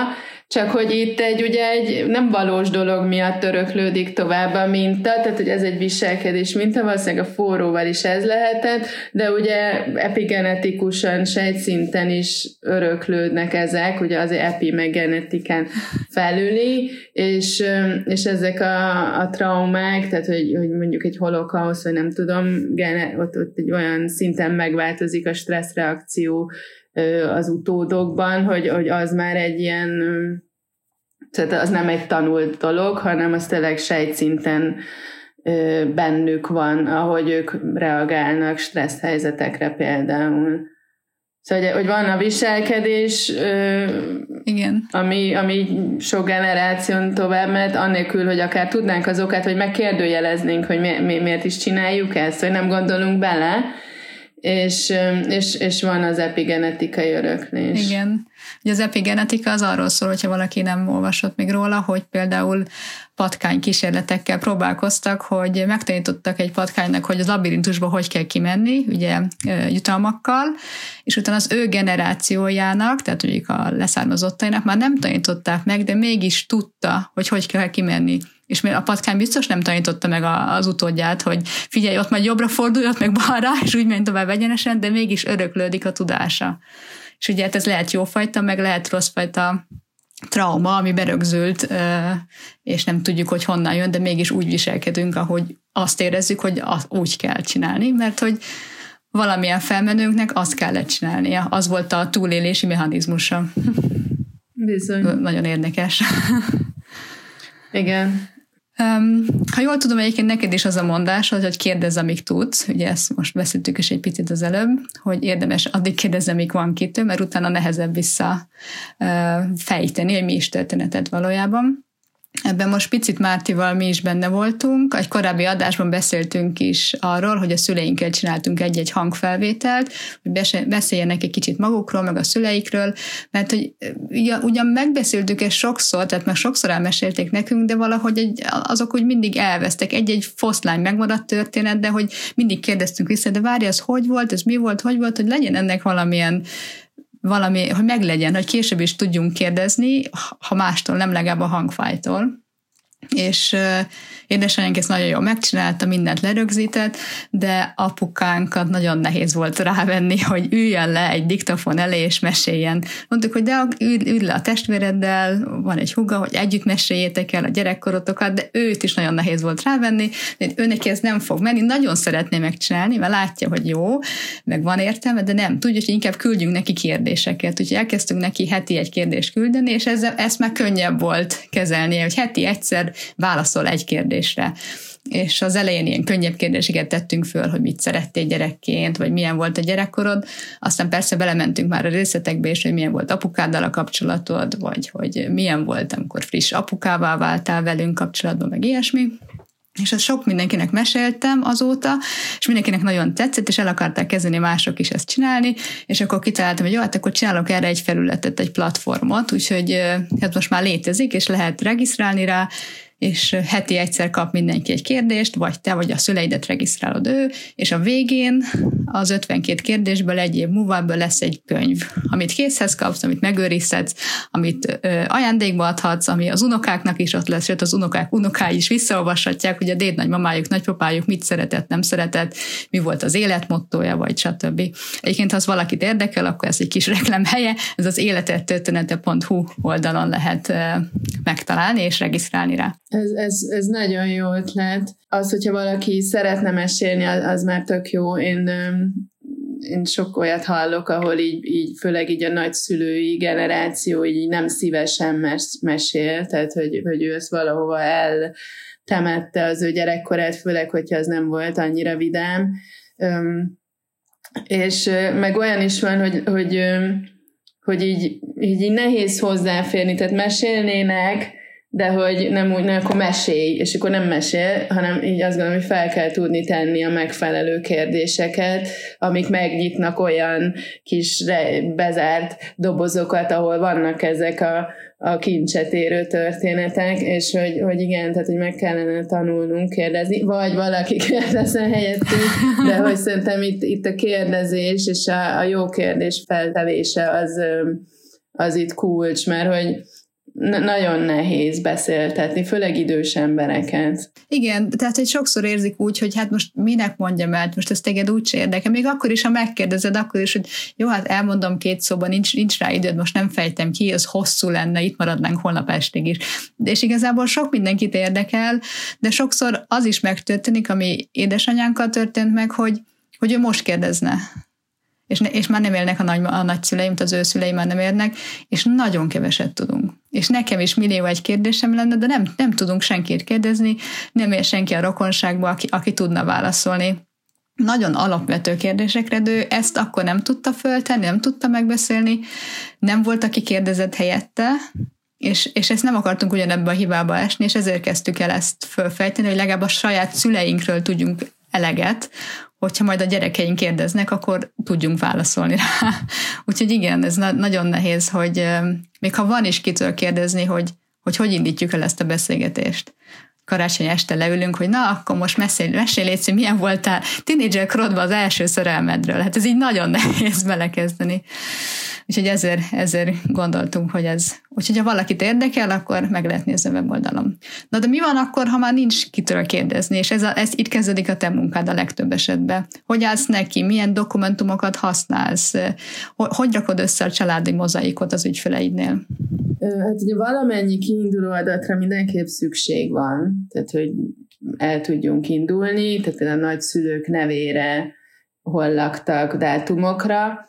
Speaker 4: csak hogy itt egy, ugye egy nem valós dolog miatt öröklődik tovább a minta, tehát hogy ez egy viselkedés minta, valószínűleg a forróval is ez lehetett, de ugye epigenetikusan, sejtszinten is öröklődnek ezek, ugye az epi meg genetikán felüli, és, és ezek a, a traumák, tehát hogy, hogy mondjuk egy holokausz, vagy nem tudom, gene, ott, ott egy olyan szinten megváltozik a stresszreakció, az utódokban, hogy, hogy az már egy ilyen, tehát az nem egy tanult dolog, hanem az tényleg sejtszinten bennük van, ahogy ők reagálnak stressz helyzetekre például. Szóval, hogy van a viselkedés,
Speaker 1: Igen.
Speaker 4: Ami, ami sok generáción tovább mert annélkül, hogy akár tudnánk az okát, vagy megkérdőjeleznénk, hogy mi, mi, miért is csináljuk ezt, hogy nem gondolunk bele, és, és, és van az epigenetikai öröklés.
Speaker 1: Igen. Ugye az epigenetika az arról szól, hogyha valaki nem olvasott még róla, hogy például patkány kísérletekkel próbálkoztak, hogy megtanítottak egy patkánynak, hogy az labirintusba hogy kell kimenni, ugye jutalmakkal, és utána az ő generációjának, tehát mondjuk a leszármazottainak már nem tanították meg, de mégis tudta, hogy hogy kell kimenni. És a patkány biztos nem tanította meg az utódját, hogy figyelj, ott majd jobbra fordulj, ott meg balra, és úgy menj tovább egyenesen, de mégis öröklődik a tudása. És ugye hát ez lehet jófajta, meg lehet rosszfajta trauma, ami berögzült, és nem tudjuk, hogy honnan jön, de mégis úgy viselkedünk, ahogy azt érezzük, hogy úgy kell csinálni, mert hogy valamilyen felmenőnknek azt kellett csinálnia. Az volt a túlélési mechanizmusa.
Speaker 4: Bizony.
Speaker 1: Nagyon érdekes.
Speaker 4: Igen.
Speaker 1: Um, ha jól tudom, egyébként neked is az a mondás, hogy kérdezz, amíg tudsz. Ugye ezt most beszéltük is egy picit az előbb, hogy érdemes addig kérdezni, amíg van kitő, mert utána nehezebb vissza uh, fejteni, hogy mi is történeted valójában. Ebben most picit Mártival mi is benne voltunk. Egy korábbi adásban beszéltünk is arról, hogy a szüleinkkel csináltunk egy-egy hangfelvételt, hogy beszéljenek egy kicsit magukról, meg a szüleikről, mert hogy ugyan megbeszéltük ezt sokszor, tehát meg sokszor elmesélték nekünk, de valahogy egy, azok úgy mindig elvesztek. Egy-egy foszlány megmaradt történet, de hogy mindig kérdeztünk vissza, de várj, az hogy volt, ez mi volt, hogy volt, hogy legyen ennek valamilyen valami, hogy meglegyen, hogy később is tudjunk kérdezni, ha mástól, nem legalább a hangfájtól. És Édesanyánk ezt nagyon jól megcsinálta, mindent lerögzített, de apukánkat nagyon nehéz volt rávenni, hogy üljön le egy diktafon elé és meséljen. Mondtuk, hogy de ülj le a testvéreddel, van egy huga, hogy együtt meséljétek el a gyerekkorotokat, de őt is nagyon nehéz volt rávenni, de ő neki ez nem fog menni, nagyon szeretné megcsinálni, mert látja, hogy jó, meg van értelme, de nem tudja, hogy inkább küldjünk neki kérdéseket. Úgyhogy elkezdtünk neki heti egy kérdést küldeni, és ez, ezt már könnyebb volt kezelnie, hogy heti egyszer válaszol egy kérdésre. És az elején ilyen könnyebb kérdéseket tettünk föl, hogy mit szerettél gyerekként, vagy milyen volt a gyerekkorod. Aztán persze belementünk már a részletekbe is, hogy milyen volt apukáddal a kapcsolatod, vagy hogy milyen volt, amikor friss apukává váltál velünk kapcsolatban, meg ilyesmi. És ezt sok mindenkinek meséltem azóta, és mindenkinek nagyon tetszett, és el akarták kezdeni mások is ezt csinálni, és akkor kitaláltam, hogy jó, hát akkor csinálok erre egy felületet, egy platformot, úgyhogy hát most már létezik, és lehet regisztrálni rá, és heti egyszer kap mindenki egy kérdést, vagy te, vagy a szüleidet regisztrálod ő, és a végén az 52 kérdésből egy év múlva lesz egy könyv, amit készhez kapsz, amit megőrizhetsz, amit ö, ajándékba adhatsz, ami az unokáknak is ott lesz, sőt az unokák unokái is visszaolvashatják, hogy a déd nagymamájuk, nagypapájuk mit szeretett, nem szeretett, mi volt az életmottója, vagy stb. Egyébként, ha az valakit érdekel, akkor ez egy kis reklám helye, ez az életettörténete.hu oldalon lehet megtalálni és regisztrálni rá.
Speaker 4: Ez, ez, ez nagyon jó ötlet. Az, hogyha valaki szeretne mesélni, az, már tök jó. Én, én sok olyat hallok, ahol így, így főleg így a nagyszülői generáció így nem szívesen mes, mesél, tehát hogy, hogy ő ezt valahova eltemette az ő gyerekkorát, főleg, hogyha az nem volt annyira vidám. És meg olyan is van, hogy, hogy, hogy így, így, így nehéz hozzáférni, tehát mesélnének, de hogy nem úgy, nem, akkor mesélj, és akkor nem mesél, hanem így azt gondolom, hogy fel kell tudni tenni a megfelelő kérdéseket, amik megnyitnak olyan kis bezárt dobozokat, ahol vannak ezek a, a kincset érő történetek, és hogy, hogy igen, tehát hogy meg kellene tanulnunk kérdezni, vagy valaki kérdezzen helyettünk, de hogy szerintem itt, itt a kérdezés és a, a jó kérdés feltevése az, az itt kulcs, mert hogy nagyon nehéz beszéltetni, főleg idős embereket.
Speaker 1: Igen, tehát hogy sokszor érzik úgy, hogy hát most minek mondjam el, most ez téged úgy érdekel, még akkor is, ha megkérdezed, akkor is, hogy jó, hát elmondom két szóban, nincs, nincs rá időd, most nem fejtem ki, az hosszú lenne, itt maradnánk holnap estig is. És igazából sok mindenkit érdekel, de sokszor az is megtörténik, ami édesanyánkkal történt meg, hogy, hogy ő most kérdezne és, ne, és már nem élnek a, nagy, a nagyszüleim, az ő szüleim már nem érnek, és nagyon keveset tudunk. És nekem is millió egy kérdésem lenne, de nem, nem tudunk senkit kérdezni, nem ér senki a rokonságba, aki, aki tudna válaszolni nagyon alapvető kérdésekre, de ezt akkor nem tudta föltenni, nem tudta megbeszélni, nem volt, aki kérdezett helyette, és, és ezt nem akartunk ugyanebbe a hibába esni, és ezért kezdtük el ezt fölfejteni, hogy legalább a saját szüleinkről tudjunk eleget, hogyha majd a gyerekeink kérdeznek, akkor tudjunk válaszolni rá. Úgyhogy igen, ez na- nagyon nehéz, hogy még ha van is kitől kérdezni, hogy, hogy hogy indítjuk el ezt a beszélgetést. Karácsony este leülünk, hogy na, akkor most mesélj, mesélj hogy milyen voltál tínédzser korodban az első szerelmedről. Hát ez így nagyon nehéz belekezdeni. Úgyhogy ezért, ezért gondoltunk, hogy ez. Úgyhogy ha valakit érdekel, akkor meg lehet nézni a weboldalon. Na de mi van akkor, ha már nincs kitől kérdezni, és ez, a, ez itt kezdődik a te munkád a legtöbb esetben. Hogy állsz neki, milyen dokumentumokat használsz, hogy, hogy rakod össze a családi mozaikot az ügyfeleidnél?
Speaker 4: Hát ugye valamennyi kiinduló adatra mindenképp szükség van, tehát hogy el tudjunk indulni, tehát a nagyszülők nevére, hol laktak, dátumokra,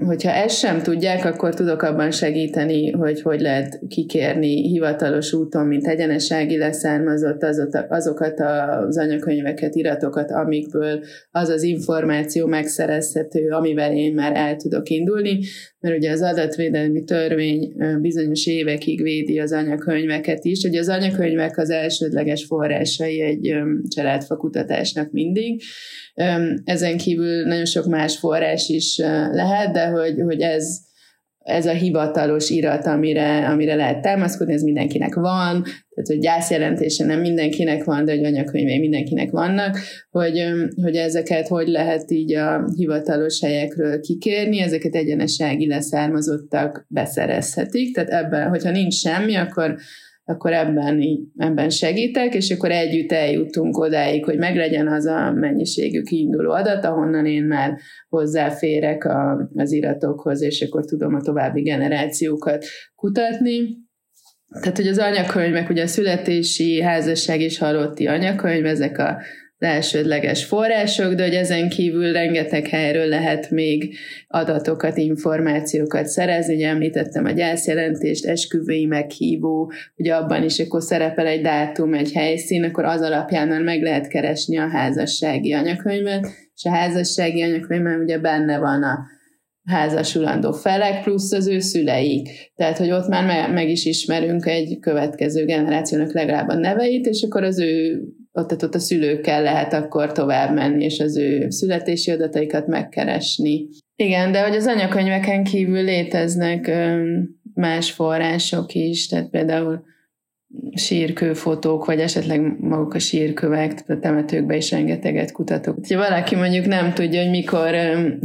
Speaker 4: hogyha ezt sem tudják, akkor tudok abban segíteni, hogy hogy lehet kikérni hivatalos úton, mint egyenesági leszármazott azokat az anyakönyveket, iratokat, amikből az az információ megszerezhető, amivel én már el tudok indulni, mert ugye az adatvédelmi törvény bizonyos évekig védi az anyakönyveket is. Ugye az anyakönyvek az elsődleges forrásai egy családfakutatásnak mindig, ezen kívül nagyon sok más forrás is lehet, de hogy, hogy ez, ez a hivatalos irat, amire, amire lehet támaszkodni, ez mindenkinek van, tehát hogy gyászjelentése nem mindenkinek van, de hogy anyakönyvei mindenkinek vannak, hogy, hogy ezeket hogy lehet így a hivatalos helyekről kikérni, ezeket egyenesági leszármazottak beszerezhetik, tehát ebben, hogyha nincs semmi, akkor akkor ebben, ebben segítek, és akkor együtt eljutunk odáig, hogy meglegyen az a mennyiségű kiinduló adat, ahonnan én már hozzáférek a, az iratokhoz, és akkor tudom a további generációkat kutatni. Tehát, hogy az anyakönyvek, ugye a születési, házasság és halotti anyakönyv, ezek a elsődleges források, de hogy ezen kívül rengeteg helyről lehet még adatokat, információkat szerezni. Ugye említettem a gyászjelentést, esküvői meghívó, ugye abban is akkor szerepel egy dátum, egy helyszín, akkor az alapján már meg lehet keresni a házassági anyakönyvet, és a házassági anyakönyvben ugye benne van a házasulandó felek, plusz az ő szüleik. Tehát, hogy ott már meg, is ismerünk egy következő generációnak legalább a neveit, és akkor az ő ott, ott a szülőkkel lehet akkor tovább menni, és az ő születési adataikat megkeresni. Igen, de hogy az anyakönyveken kívül léteznek más források is, tehát például sírkőfotók, vagy esetleg maguk a sírkövek, a temetőkbe is rengeteget kutatok. Ha valaki mondjuk nem tudja, hogy mikor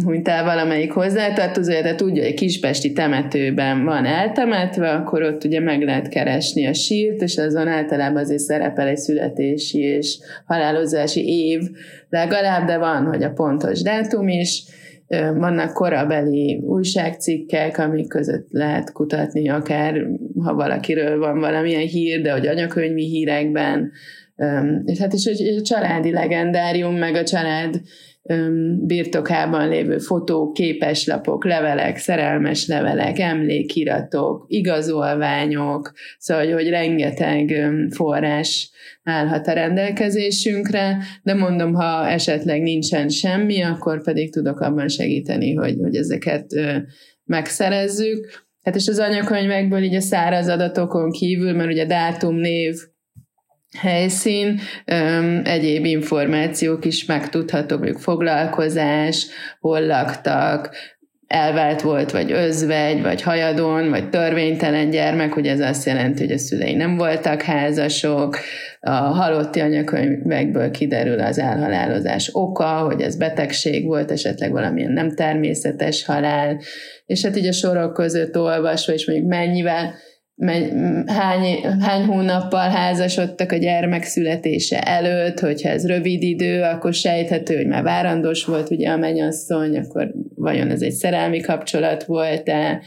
Speaker 4: hunyt el valamelyik hozzátartozója, de tudja, hogy kispesti temetőben van eltemetve, akkor ott ugye meg lehet keresni a sírt, és azon általában azért szerepel egy születési és halálozási év legalább, de van, hogy a pontos dátum is, vannak korabeli újságcikkek, amik között lehet kutatni, akár ha valakiről van valamilyen hír, de hogy anyakönyvi hírekben, és hát is a családi legendárium, meg a család birtokában lévő fotók, képeslapok, levelek, szerelmes levelek, emlékiratok, igazolványok, szóval, hogy rengeteg forrás állhat a rendelkezésünkre, de mondom, ha esetleg nincsen semmi, akkor pedig tudok abban segíteni, hogy, hogy ezeket megszerezzük. Hát és az anyakönyvekből így a száraz adatokon kívül, mert ugye dátum, név, helyszín, egyéb információk is megtudhatók, mondjuk foglalkozás, hol laktak, elvált volt, vagy özvegy, vagy hajadon, vagy törvénytelen gyermek, hogy ez azt jelenti, hogy a szülei nem voltak házasok, a halotti anyakönyvekből kiderül az elhalálozás oka, hogy ez betegség volt, esetleg valamilyen nem természetes halál, és hát így a sorok között olvasva, és mondjuk mennyivel hány, hány hónappal házasodtak a gyermek születése előtt, hogyha ez rövid idő, akkor sejthető, hogy már várandós volt ugye a mennyasszony, akkor vajon ez egy szerelmi kapcsolat volt-e,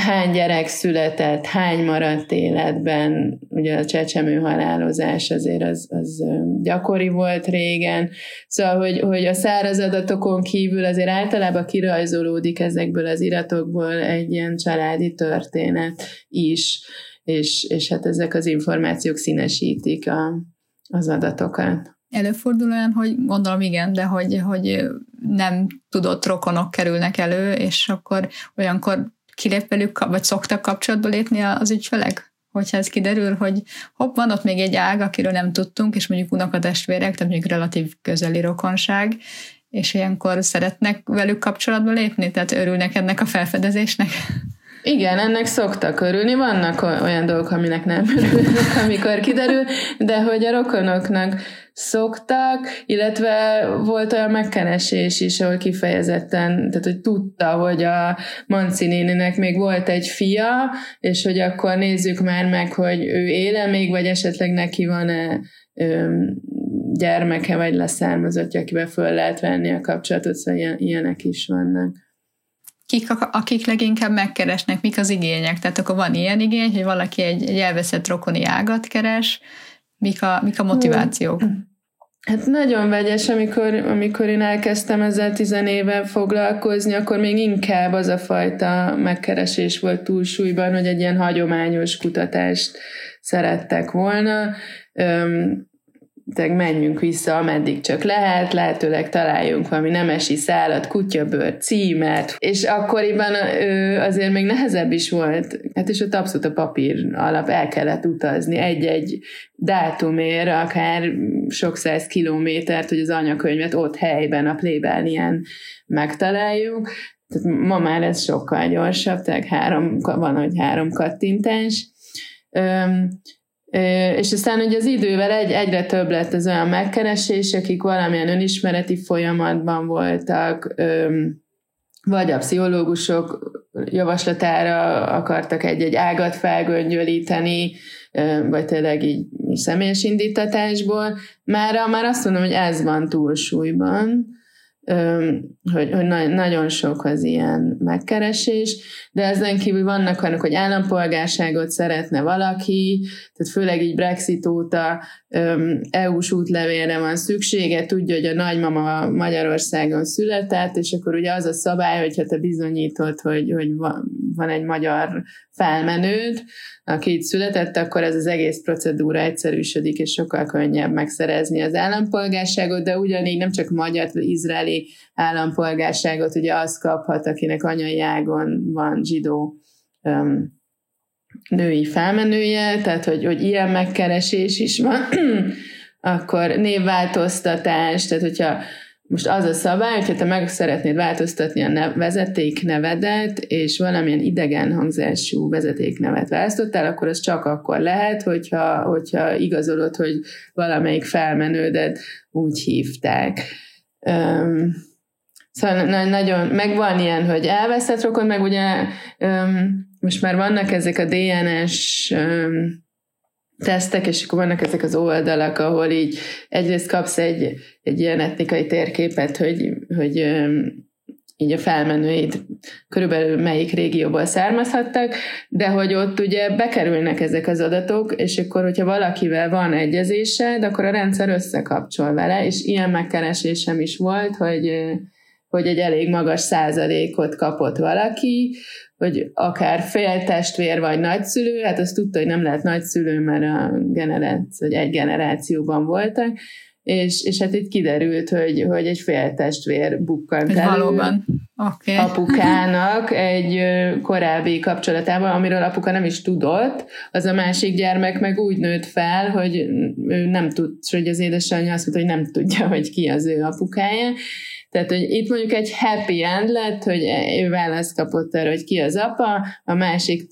Speaker 4: hány gyerek született, hány maradt életben, ugye a csecsemő halálozás azért az, az gyakori volt régen, szóval, hogy, hogy a száraz adatokon kívül azért általában kirajzolódik ezekből az iratokból egy ilyen családi történet is, és, és hát ezek az információk színesítik a, az adatokat.
Speaker 1: Előfordul olyan, hogy gondolom igen, de hogy, hogy nem tudott rokonok kerülnek elő, és akkor olyankor kilép velük, vagy szoktak kapcsolatba lépni az ügyfelek? Hogyha ez kiderül, hogy hopp, van ott még egy ág, akiről nem tudtunk, és mondjuk unokatestvérek, tehát mondjuk relatív közeli rokonság, és ilyenkor szeretnek velük kapcsolatba lépni, tehát örülnek ennek a felfedezésnek?
Speaker 4: Igen, ennek szoktak örülni, vannak olyan dolgok, aminek nem örülnek, amikor kiderül, de hogy a rokonoknak szoktak, illetve volt olyan megkeresés is, ahol kifejezetten, tehát hogy tudta, hogy a Manci néninek még volt egy fia, és hogy akkor nézzük már meg, hogy ő éle még, vagy esetleg neki van-e gyermeke, vagy leszármazottja, akivel föl lehet venni a kapcsolatot, szóval ilyenek is vannak
Speaker 1: kik, akik leginkább megkeresnek, mik az igények. Tehát akkor van ilyen igény, hogy valaki egy, egy elveszett rokoni ágat keres, mik a, mik a motivációk?
Speaker 4: Hát nagyon vegyes, amikor, amikor én elkezdtem ezzel tizenéve foglalkozni, akkor még inkább az a fajta megkeresés volt túlsúlyban, hogy egy ilyen hagyományos kutatást szerettek volna menjünk vissza, ameddig csak lehet, lehetőleg találjunk valami nemesi szállat, kutyabőr, címet, és akkoriban azért még nehezebb is volt, hát és ott abszolút a papír alap el kellett utazni egy-egy dátumért, akár sok száz kilométert, hogy az anyakönyvet ott helyben, a plébánián megtaláljuk. Tehát ma már ez sokkal gyorsabb, tehát három, van, hogy három kattintás. És aztán ugye az idővel egy, egyre több lett az olyan megkeresés, akik valamilyen önismereti folyamatban voltak, vagy a pszichológusok javaslatára akartak egy-egy ágat felgöngyölíteni, vagy tényleg így személyes indítatásból. Már, már azt mondom, hogy ez van túlsúlyban, hogy, hogy nagyon sok az ilyen megkeresés, de ezen kívül vannak olyanok, hogy állampolgárságot szeretne valaki, tehát főleg így Brexit óta EU-s útlevélre van szüksége, tudja, hogy a nagymama Magyarországon született, és akkor ugye az a szabály, hogyha te bizonyítod, hogy, hogy van egy magyar felmenőd, aki itt született, akkor ez az egész procedúra egyszerűsödik, és sokkal könnyebb megszerezni az állampolgárságot, de ugyanígy nem csak magyar, izraeli állampolgárságot ugye az kaphat, akinek anyai ágon van zsidó um, női felmenője, tehát hogy, hogy ilyen megkeresés is van, akkor névváltoztatás, tehát hogyha most az a szabály, hogyha te meg szeretnéd változtatni a nev- vezetéknevedet, és valamilyen idegen hangzású vezetéknevet választottál, akkor az csak akkor lehet, hogyha, hogyha igazolod, hogy valamelyik felmenődet úgy hívták. Um, szóval na- nagyon, meg van ilyen, hogy elveszett rokon, meg ugye um, most már vannak ezek a DNS um, tesztek, és akkor vannak ezek az oldalak, ahol így egyrészt kapsz egy, egy ilyen etnikai térképet, hogy, hogy így a felmenőid körülbelül melyik régióból származhattak, de hogy ott ugye bekerülnek ezek az adatok, és akkor, hogyha valakivel van egyezésed, akkor a rendszer összekapcsol vele, és ilyen megkeresésem is volt, hogy, hogy egy elég magas százalékot kapott valaki, hogy akár féltestvér vagy nagyszülő, hát azt tudta, hogy nem lehet nagyszülő, mert a generáció, hogy egy generációban voltak, és, és hát itt kiderült, hogy, hogy egy féltestvér bukkant
Speaker 1: elő valóban. Okay.
Speaker 4: apukának egy korábbi kapcsolatában, amiről apuka nem is tudott, az a másik gyermek meg úgy nőtt fel, hogy ő nem tud, hogy az édesanyja azt mondta, hogy nem tudja, hogy ki az ő apukája, tehát, hogy itt mondjuk egy happy end lett, hogy ő választ kapott arra, hogy ki az apa, a másik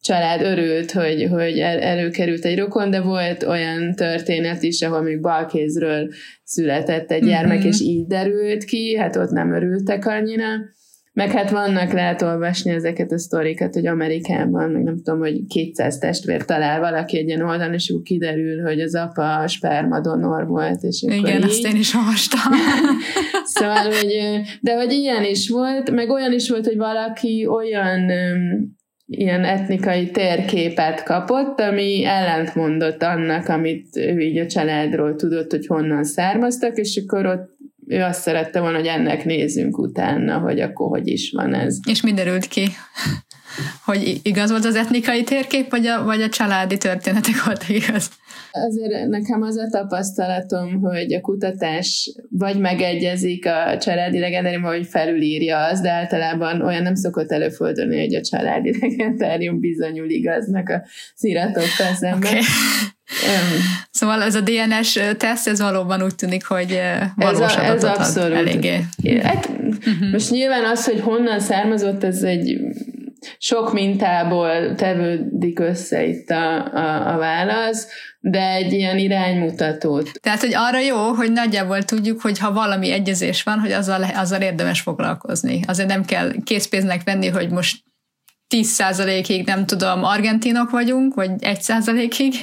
Speaker 4: család örült, hogy, hogy el, előkerült egy rokon, de volt olyan történet is, ahol még balkézről született egy gyermek, mm-hmm. és így derült ki, hát ott nem örültek annyira. Meg hát vannak, lehet olvasni ezeket a sztorikat, hogy Amerikában, meg nem tudom, hogy 200 testvér talál valaki egy ilyen oldalon, és akkor kiderül, hogy az apa spermadonor volt. És
Speaker 1: akkor Igen, így... azt én is olvastam.
Speaker 4: szóval, hogy, de hogy ilyen is volt, meg olyan is volt, hogy valaki olyan ilyen etnikai térképet kapott, ami ellentmondott annak, amit ő így a családról tudott, hogy honnan származtak, és akkor ott ő azt szerette volna, hogy ennek nézzünk utána, hogy akkor hogy is van ez.
Speaker 1: És mi derült ki? Hogy igaz volt az etnikai térkép, vagy a, vagy a családi történetek voltak igaz?
Speaker 4: Azért nekem az a tapasztalatom, hogy a kutatás vagy megegyezik a családi legendárium, vagy felülírja az, de általában olyan nem szokott előfordulni, hogy a családi legendárium bizonyul igaznak a sziratokkal szemben. Okay.
Speaker 1: Szóval ez a DNS teszt, ez valóban úgy tűnik, hogy valós ez, a, ez abszolút. eléggé.
Speaker 4: Hát, uh-huh. Most nyilván az, hogy honnan származott, ez egy sok mintából tevődik össze itt a, a, a válasz, de egy ilyen iránymutatót.
Speaker 1: Tehát, hogy arra jó, hogy nagyjából tudjuk, hogy ha valami egyezés van, hogy azzal, azzal érdemes foglalkozni. Azért nem kell készpénznek venni, hogy most 10%-ig nem tudom, argentinok vagyunk, vagy 1%-ig,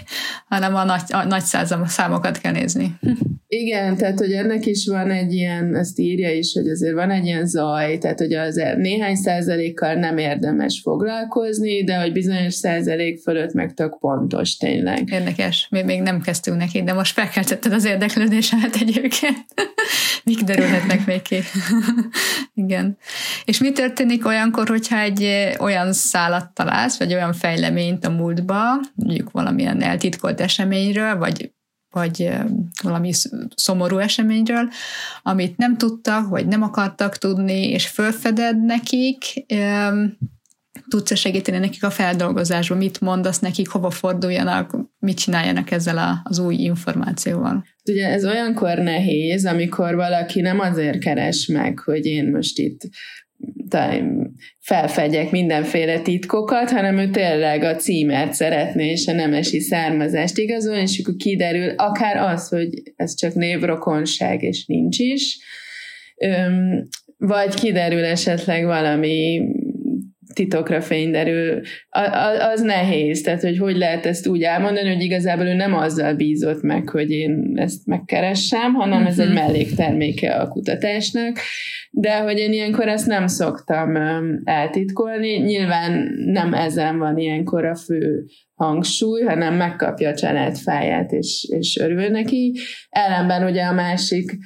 Speaker 1: hanem a nagy, a nagy számokat kell nézni.
Speaker 4: Igen, tehát hogy ennek is van egy ilyen, ezt írja is, hogy azért van egy ilyen zaj, tehát hogy az néhány százalékkal nem érdemes foglalkozni, de hogy bizonyos százalék fölött meg tök pontos tényleg.
Speaker 1: Érdekes, mi még nem kezdtünk neki, de most felkeltetted az érdeklődésemet egyébként. Mik derülhetnek még ki? Igen. És mi történik olyankor, hogyha egy olyan szálat találsz, vagy olyan fejleményt a múltba, mondjuk valamilyen eltitkolt eseményről, vagy vagy valami szomorú eseményről, amit nem tudtak, vagy nem akartak tudni, és fölfeded nekik, tudsz segíteni nekik a feldolgozásban, mit mondasz nekik, hova forduljanak, mit csináljanak ezzel az új információval.
Speaker 4: Ugye ez olyankor nehéz, amikor valaki nem azért keres meg, hogy én most itt felfedjek mindenféle titkokat, hanem ő tényleg a címet szeretné, és a nemesi származást igazolni, és akkor kiderül akár az, hogy ez csak névrokonság, és nincs is, vagy kiderül esetleg valami titokra fény derül, az nehéz. Tehát, hogy hogy lehet ezt úgy elmondani, hogy igazából ő nem azzal bízott meg, hogy én ezt megkeressem, hanem ez egy mhm. mellékterméke a kutatásnak. De hogy én ilyenkor ezt nem szoktam eltitkolni. Nyilván nem ezen van ilyenkor a fő hangsúly, hanem megkapja a család fáját, és, és örül neki. Ellenben ugye a másik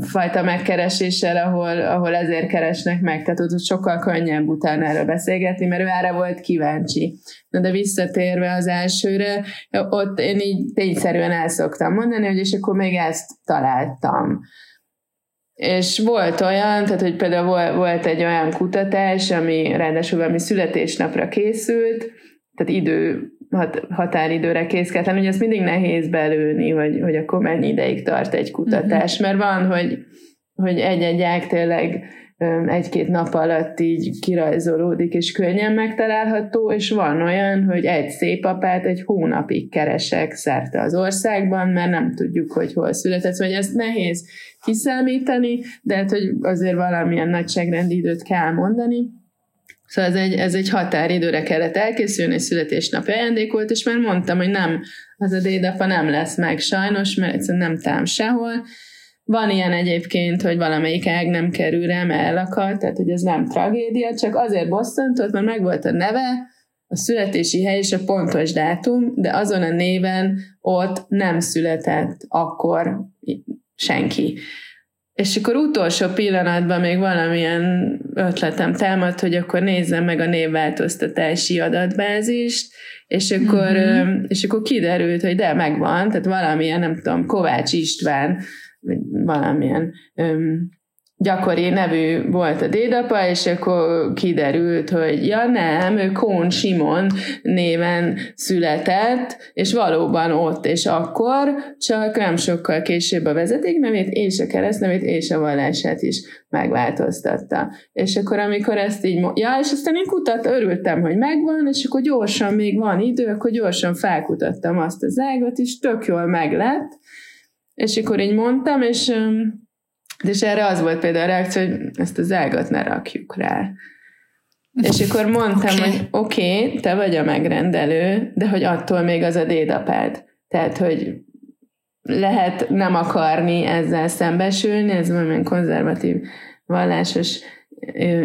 Speaker 4: fajta megkereséssel, ahol, ahol ezért keresnek meg, tehát ott sokkal könnyebb utána erről beszélgetni, mert ő erre volt kíváncsi. Na de visszatérve az elsőre, ott én így tényszerűen el szoktam mondani, hogy és akkor még ezt találtam. És volt olyan, tehát hogy például volt egy olyan kutatás, ami ráadásul valami születésnapra készült, tehát idő hat, határidőre kész kell hogy ezt mindig nehéz belőni, hogy, hogy akkor mennyi ideig tart egy kutatás, uh-huh. mert van, hogy, hogy egy-egy ág tényleg egy-két nap alatt így kirajzolódik, és könnyen megtalálható, és van olyan, hogy egy szép apát egy hónapig keresek szerte az országban, mert nem tudjuk, hogy hol született, vagy ezt nehéz kiszámítani, de hát, hogy azért valamilyen nagyságrendi időt kell mondani. Szóval ez egy, ez egy határidőre kellett elkészülni, egy születésnapi ajándék volt, és már mondtam, hogy nem, az a dédapa nem lesz meg sajnos, mert egyszerűen nem tám sehol. Van ilyen egyébként, hogy valamelyik ág nem kerül rá, mert elakad, tehát hogy ez nem tragédia, csak azért bosszantott, mert megvolt a neve, a születési hely és a pontos dátum, de azon a néven ott nem született akkor senki. És akkor utolsó pillanatban még valamilyen ötletem támadt, hogy akkor nézzem meg a névváltoztatási adatbázist, és akkor, mm-hmm. és akkor kiderült, hogy de megvan, tehát valamilyen, nem tudom, Kovács István, vagy valamilyen öm, gyakori nevű volt a dédapa, és akkor kiderült, hogy ja nem, ő Kón Simon néven született, és valóban ott és akkor, csak nem sokkal később a vezetéknevét, és a keresztnevét, és a vallását is megváltoztatta. És akkor, amikor ezt így, ja, és aztán én kutat, örültem, hogy megvan, és akkor gyorsan még van idő, akkor gyorsan felkutattam azt az ágat, és tök jól meglett, és akkor így mondtam, és és erre az volt például a reakció, hogy ezt az ágat ne rakjuk rá. És akkor mondtam, okay. hogy oké, okay, te vagy a megrendelő, de hogy attól még az a dédapád. Tehát, hogy lehet nem akarni ezzel szembesülni, ez valamilyen konzervatív vallásos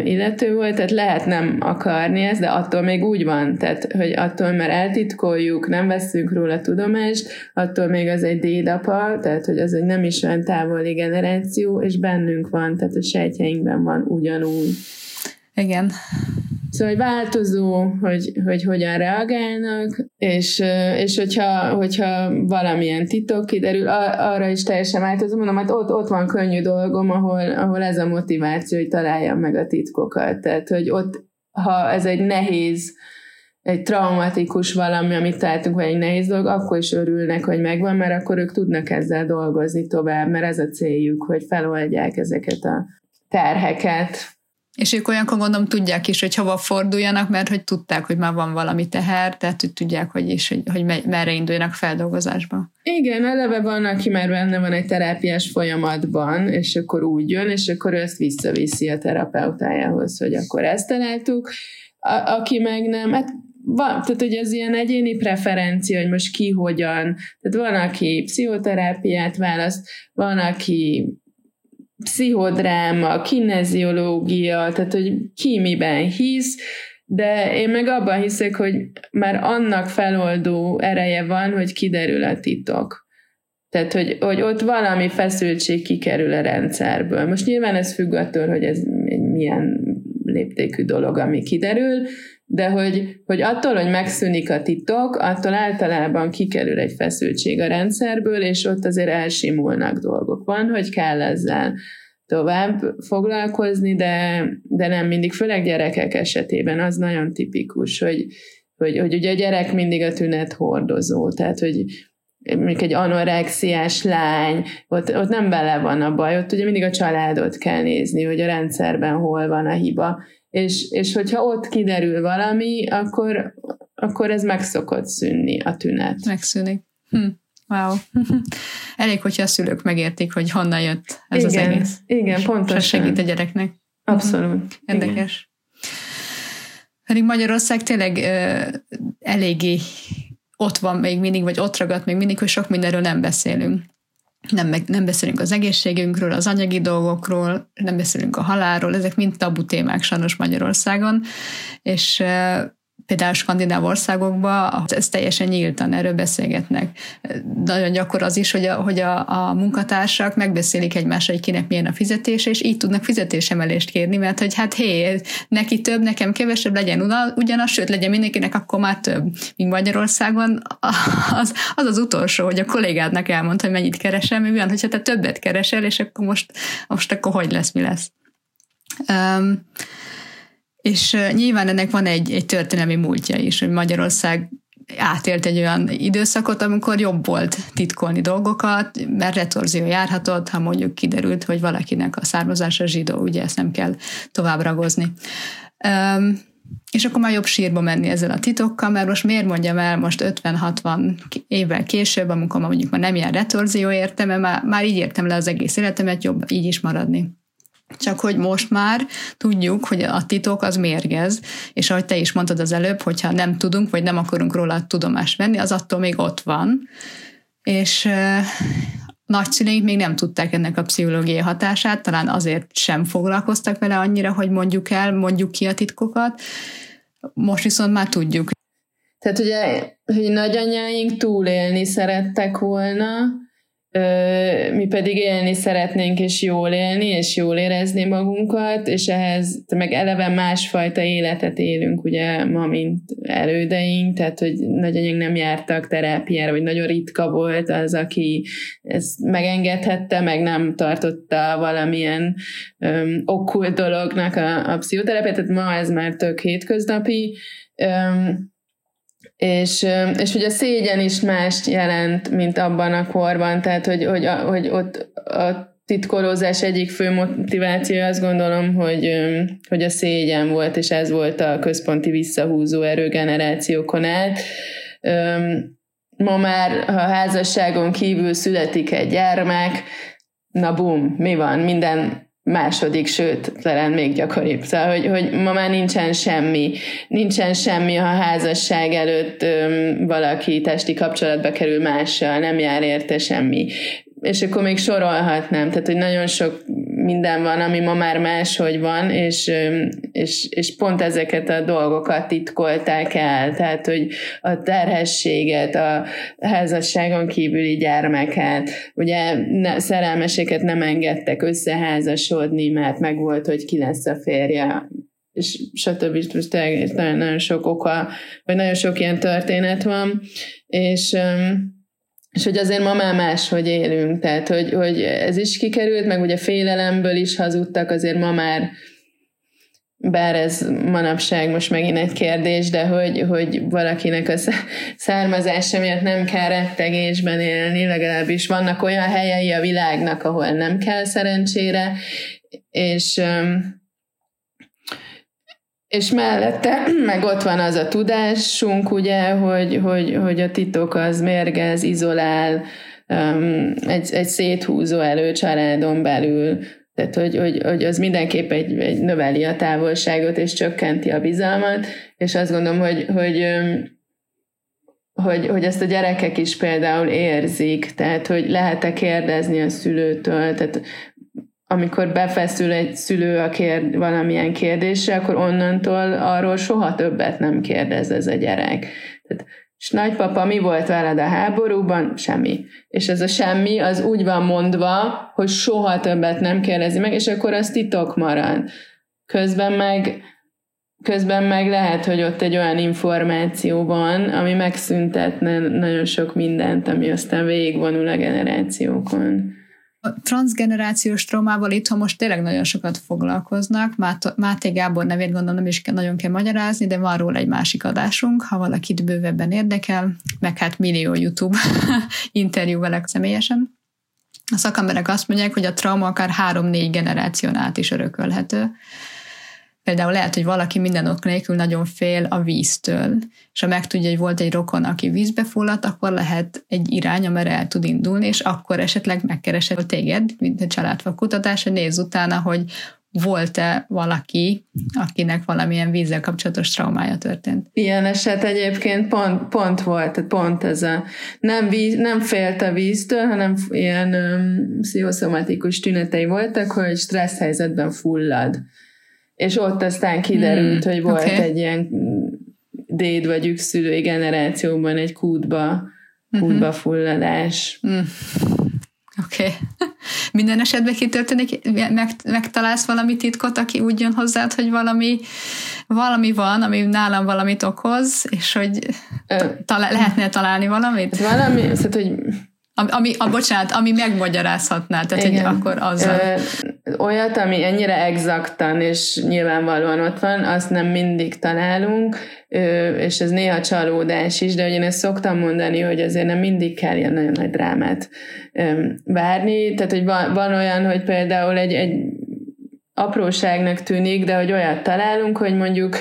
Speaker 4: illető volt, tehát lehet nem akarni ezt, de attól még úgy van, tehát hogy attól, mert eltitkoljuk, nem veszünk róla tudomást, attól még az egy dédapa, tehát hogy az egy nem is olyan távoli generáció, és bennünk van, tehát a sejtjeinkben van ugyanúgy.
Speaker 1: Igen.
Speaker 4: Szóval hogy változó, hogy, hogy hogyan reagálnak, és, és hogyha, hogyha valamilyen titok kiderül, arra is teljesen változó. Mondom, hát ott, ott van könnyű dolgom, ahol, ahol ez a motiváció, hogy találjam meg a titkokat. Tehát, hogy ott, ha ez egy nehéz, egy traumatikus valami, amit találtunk, vagy egy nehéz dolog, akkor is örülnek, hogy megvan, mert akkor ők tudnak ezzel dolgozni tovább, mert ez a céljuk, hogy feloldják ezeket a terheket,
Speaker 1: És ők olyankor gondolom tudják is, hogy hova forduljanak, mert hogy tudták, hogy már van valami teher, tehát hogy tudják, hogy is, hogy, hogy merre induljanak feldolgozásba.
Speaker 4: Igen, eleve van, aki már benne van egy terápiás folyamatban, és akkor úgy jön, és akkor ő ezt visszaviszi a terapeutájához, hogy akkor ezt találtuk. A, aki meg nem, hát van, tehát hogy ez ilyen egyéni preferencia, hogy most ki hogyan, tehát van, aki pszichoterápiát választ, van, aki pszichodráma, kineziológia, tehát hogy ki miben hisz, de én meg abban hiszek, hogy már annak feloldó ereje van, hogy kiderül a titok. Tehát, hogy, hogy ott valami feszültség kikerül a rendszerből. Most nyilván ez függ attól, hogy ez milyen léptékű dolog, ami kiderül, de hogy, hogy attól, hogy megszűnik a titok, attól általában kikerül egy feszültség a rendszerből, és ott azért elsimulnak dolgok. Van, hogy kell ezzel tovább foglalkozni, de, de nem mindig, főleg gyerekek esetében az nagyon tipikus, hogy, hogy, hogy ugye a gyerek mindig a tünet hordozó, tehát hogy mondjuk egy anorexiás lány, ott, ott nem bele van a baj, ott ugye mindig a családot kell nézni, hogy a rendszerben hol van a hiba, és, és hogyha ott kiderül valami, akkor, akkor ez meg szokott szűnni a tünet.
Speaker 1: Megszűnik. Hm. Wow. Elég, hogyha a szülők megértik, hogy honnan jött ez igen, az egész.
Speaker 4: Igen, pontosan.
Speaker 1: segít a gyereknek.
Speaker 4: Abszolút.
Speaker 1: Érdekes. Igen. Pedig Magyarország tényleg uh, eléggé ott van még mindig, vagy ott ragadt még mindig, hogy sok mindenről nem beszélünk nem, nem beszélünk az egészségünkről, az anyagi dolgokról, nem beszélünk a halálról, ezek mind tabu témák sajnos Magyarországon, és például skandináv országokban ez teljesen nyíltan, erről beszélgetnek. Nagyon gyakor az is, hogy a, hogy a, a munkatársak megbeszélik egymással, hogy kinek milyen a fizetése, és így tudnak fizetésemelést kérni, mert hogy hát hé, neki több, nekem kevesebb, legyen ugyanaz, sőt, legyen mindenkinek akkor már több. Míg Magyarországon az az, az utolsó, hogy a kollégádnak elmond, hogy mennyit keresel, mi van, hogyha te többet keresel, és akkor most, most akkor hogy lesz, mi lesz. Um, és nyilván ennek van egy, egy történelmi múltja is, hogy Magyarország átélt egy olyan időszakot, amikor jobb volt titkolni dolgokat, mert retorzió járhatott, ha mondjuk kiderült, hogy valakinek a származása zsidó, ugye ezt nem kell tovább ragozni. Um, és akkor már jobb sírba menni ezzel a titokkal, mert most miért mondjam el most 50-60 évvel később, amikor mondjuk már nem ilyen retorzió értem, mert már, már így értem le az egész életemet, jobb így is maradni. Csak hogy most már tudjuk, hogy a titok az mérgez, és ahogy te is mondtad az előbb, hogyha nem tudunk, vagy nem akarunk róla tudomást venni, az attól még ott van. És uh, nagyszüleink még nem tudták ennek a pszichológiai hatását, talán azért sem foglalkoztak vele annyira, hogy mondjuk el, mondjuk ki a titkokat. Most viszont már tudjuk.
Speaker 4: Tehát ugye, hogy nagyanyáink túlélni szerettek volna, mi pedig élni szeretnénk, és jól élni, és jól érezni magunkat, és ehhez meg eleve másfajta életet élünk, ugye ma, mint elődeink, tehát, hogy nagyanyánk nem jártak terápiára, vagy nagyon ritka volt az, aki ezt megengedhette, meg nem tartotta valamilyen öm, okkult dolognak a, a pszichoterápiát, tehát ma ez már tök hétköznapi, öm, és, és hogy a szégyen is mást jelent, mint abban a korban, tehát hogy, hogy, hogy ott a titkolózás egyik fő motiváció azt gondolom, hogy, hogy a szégyen volt, és ez volt a központi visszahúzó erő generációkon át. Ma már, ha házasságon kívül születik egy gyermek, na bum, mi van? Minden második, sőt, talán még gyakoribb. Szóval, hogy, hogy ma már nincsen semmi, nincsen semmi, ha házasság előtt öm, valaki testi kapcsolatba kerül mással, nem jár érte semmi. És akkor még sorolhatnám, tehát, hogy nagyon sok minden van, ami ma már máshogy van, és, és, és pont ezeket a dolgokat titkolták el, tehát, hogy a terhességet, a házasságon kívüli gyermeket, ugye ne, szerelmeséket nem engedtek összeházasodni, mert meg volt, hogy ki lesz a férje, és stb. Most nagyon, nagyon sok oka, vagy nagyon sok ilyen történet van, és és hogy azért ma már máshogy élünk, tehát hogy, hogy ez is kikerült, meg ugye félelemből is hazudtak, azért ma már bár ez manapság most megint egy kérdés, de hogy, hogy valakinek a származása miatt nem kell rettegésben élni, legalábbis vannak olyan helyei a világnak, ahol nem kell szerencsére, és és mellette meg ott van az a tudásunk, ugye, hogy, hogy, hogy a titok az mérgez, izolál, um, egy, egy széthúzó elő családon belül, tehát, hogy, hogy, hogy az mindenképp egy, egy növeli a távolságot, és csökkenti a bizalmat, és azt gondolom, hogy, hogy, hogy, hogy ezt a gyerekek is például érzik, tehát, hogy lehet-e kérdezni a szülőtől, tehát amikor befeszül egy szülő a kérd, valamilyen kérdésre, akkor onnantól arról soha többet nem kérdez ez a gyerek. Tehát, és nagypapa, mi volt veled a háborúban? Semmi. És ez a semmi, az úgy van mondva, hogy soha többet nem kérdezi meg, és akkor az titok marad. Közben meg, közben meg lehet, hogy ott egy olyan információ van, ami megszüntetne nagyon sok mindent, ami aztán végigvonul a generációkon.
Speaker 1: A transgenerációs traumával itthon most tényleg nagyon sokat foglalkoznak. Máté Gábor nevét gondolom nem is nagyon kell magyarázni, de van róla egy másik adásunk, ha valakit bővebben érdekel, meg hát millió YouTube interjú velek személyesen. A szakemberek azt mondják, hogy a trauma akár három-négy generáción át is örökölhető. Például lehet, hogy valaki minden ok nélkül nagyon fél a víztől, és ha megtudja, hogy volt egy rokon, aki vízbe fulladt, akkor lehet egy irány, amire el tud indulni, és akkor esetleg megkeresed téged, mint egy családfa kutatás, hogy nézz utána, hogy volt-e valaki, akinek valamilyen vízzel kapcsolatos traumája történt.
Speaker 4: Ilyen eset egyébként pont, pont volt, pont ez a nem, víz, nem félt a víztől, hanem ilyen um, pszichoszomatikus tünetei voltak, hogy stressz helyzetben fullad és ott aztán kiderült, hmm, hogy volt okay. egy ilyen déd vagy ükszülői generációban egy kútba, kútba uh-huh. fulladás. Mm.
Speaker 1: Oké. Okay. Minden esetben kitörténik, meg, megtalálsz valami titkot, aki úgy jön hozzád, hogy valami, valami van, ami nálam valamit okoz, és hogy talál, lehetne találni valamit?
Speaker 4: Valami, szóval, hogy
Speaker 1: ami, a, bocsánat, ami megmagyarázhatná, tehát Igen. hogy akkor az.
Speaker 4: Olyat, ami ennyire exaktan és nyilvánvalóan ott van, azt nem mindig találunk, és ez néha csalódás is, de hogy én ezt szoktam mondani, hogy azért nem mindig kell ilyen nagyon nagy drámát várni, tehát hogy van, van olyan, hogy például egy, egy apróságnak tűnik, de hogy olyat találunk, hogy mondjuk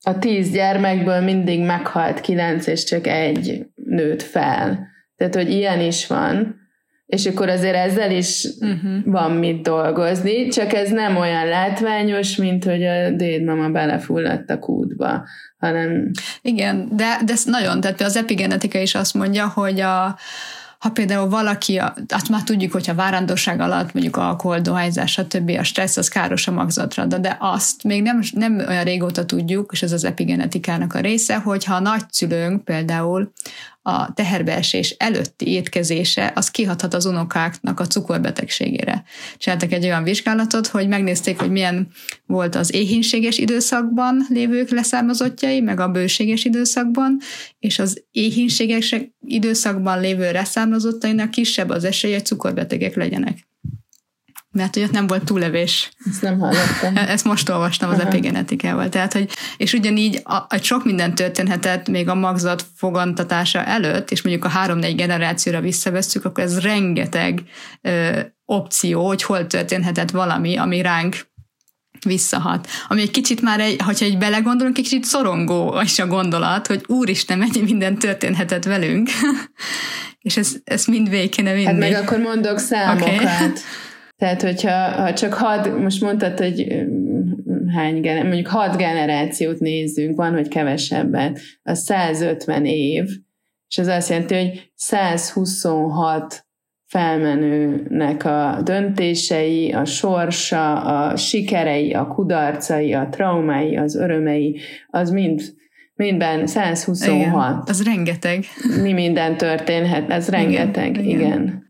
Speaker 4: a tíz gyermekből mindig meghalt kilenc, és csak egy nőtt fel tehát, hogy ilyen is van, és akkor azért ezzel is uh-huh. van mit dolgozni, csak ez nem olyan látványos, mint hogy a dédmama belefulladt a kútba, hanem...
Speaker 1: Igen, de, de ez nagyon, tehát az epigenetika is azt mondja, hogy a, ha például valaki, azt már tudjuk, hogyha várandóság alatt mondjuk alkohol, dohányzás, stb. a stressz az káros a magzatra, de azt még nem, nem olyan régóta tudjuk, és ez az epigenetikának a része, hogyha a nagyszülőnk például a teherbeesés előtti étkezése, az kihathat az unokáknak a cukorbetegségére. Csináltak egy olyan vizsgálatot, hogy megnézték, hogy milyen volt az éhínséges időszakban lévők leszármazottjai, meg a bőséges időszakban, és az éhínséges időszakban lévő leszármazottainak kisebb az esély, hogy cukorbetegek legyenek mert hogy ott nem volt túlevés.
Speaker 4: Ezt nem hallottam.
Speaker 1: Ezt most olvastam az epigenetikával. Tehát, hogy, és ugyanígy a, a sok minden történhetett még a magzat fogantatása előtt, és mondjuk a három-négy generációra visszavesszük, akkor ez rengeteg ö, opció, hogy hol történhetett valami, ami ránk visszahat. Ami egy kicsit már, egy, hogyha egy belegondolunk, egy kicsit szorongó is a gondolat, hogy úristen, mennyi minden történhetett velünk, és ezt, ezt mind végig kéne vinni. Hát
Speaker 4: meg akkor mondok számokat. Okay. Tehát, hogyha ha csak hat, most mondtad, hogy hány, mondjuk hat generációt nézzünk, van, hogy kevesebbet, az 150 év, és az azt jelenti, hogy 126 felmenőnek a döntései, a sorsa, a sikerei, a kudarcai, a traumái, az örömei, az mind mindben 126. Igen,
Speaker 1: az rengeteg.
Speaker 4: Mi minden történhet, ez rengeteg, igen. igen. igen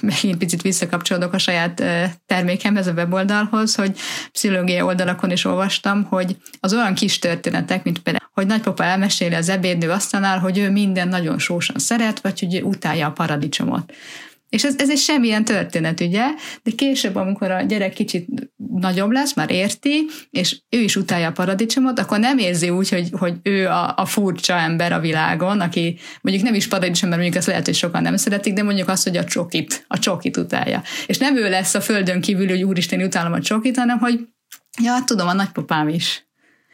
Speaker 1: megint picit visszakapcsolódok a saját termékemhez, a weboldalhoz, hogy pszichológiai oldalakon is olvastam, hogy az olyan kis történetek, mint például, hogy nagypapa elmeséli az ebédnő asztalnál, hogy ő minden nagyon sósan szeret, vagy hogy ő utálja a paradicsomot. És ez, ez egy semmilyen történet, ugye? De később, amikor a gyerek kicsit nagyobb lesz, már érti, és ő is utálja a paradicsomot, akkor nem érzi úgy, hogy, hogy ő a, a furcsa ember a világon, aki mondjuk nem is paradicsom, mert mondjuk azt lehet, hogy sokan nem szeretik, de mondjuk azt, hogy a csokit, a csokit utálja. És nem ő lesz a földön kívül, hogy úristen, utálom a csokit, hanem hogy ja, tudom, a nagypapám is.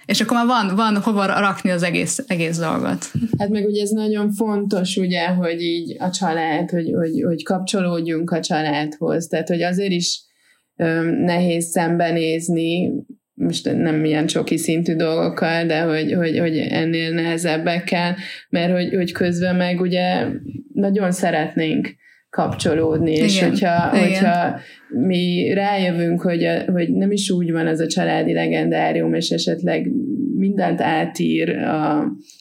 Speaker 1: És akkor már van, van hova rakni az egész, egész dolgot.
Speaker 4: Hát meg ugye ez nagyon fontos, ugye, hogy így a család, hogy, hogy, hogy kapcsolódjunk a családhoz, tehát hogy azért is öm, nehéz szembenézni, most nem ilyen csoki szintű dolgokkal, de hogy, hogy, hogy ennél nehezebbekkel, mert hogy, hogy közben meg ugye nagyon szeretnénk kapcsolódni, Igen. és hogyha, Igen. hogyha mi rájövünk, hogy, a, hogy nem is úgy van az a családi legendárium, és esetleg mindent átír a,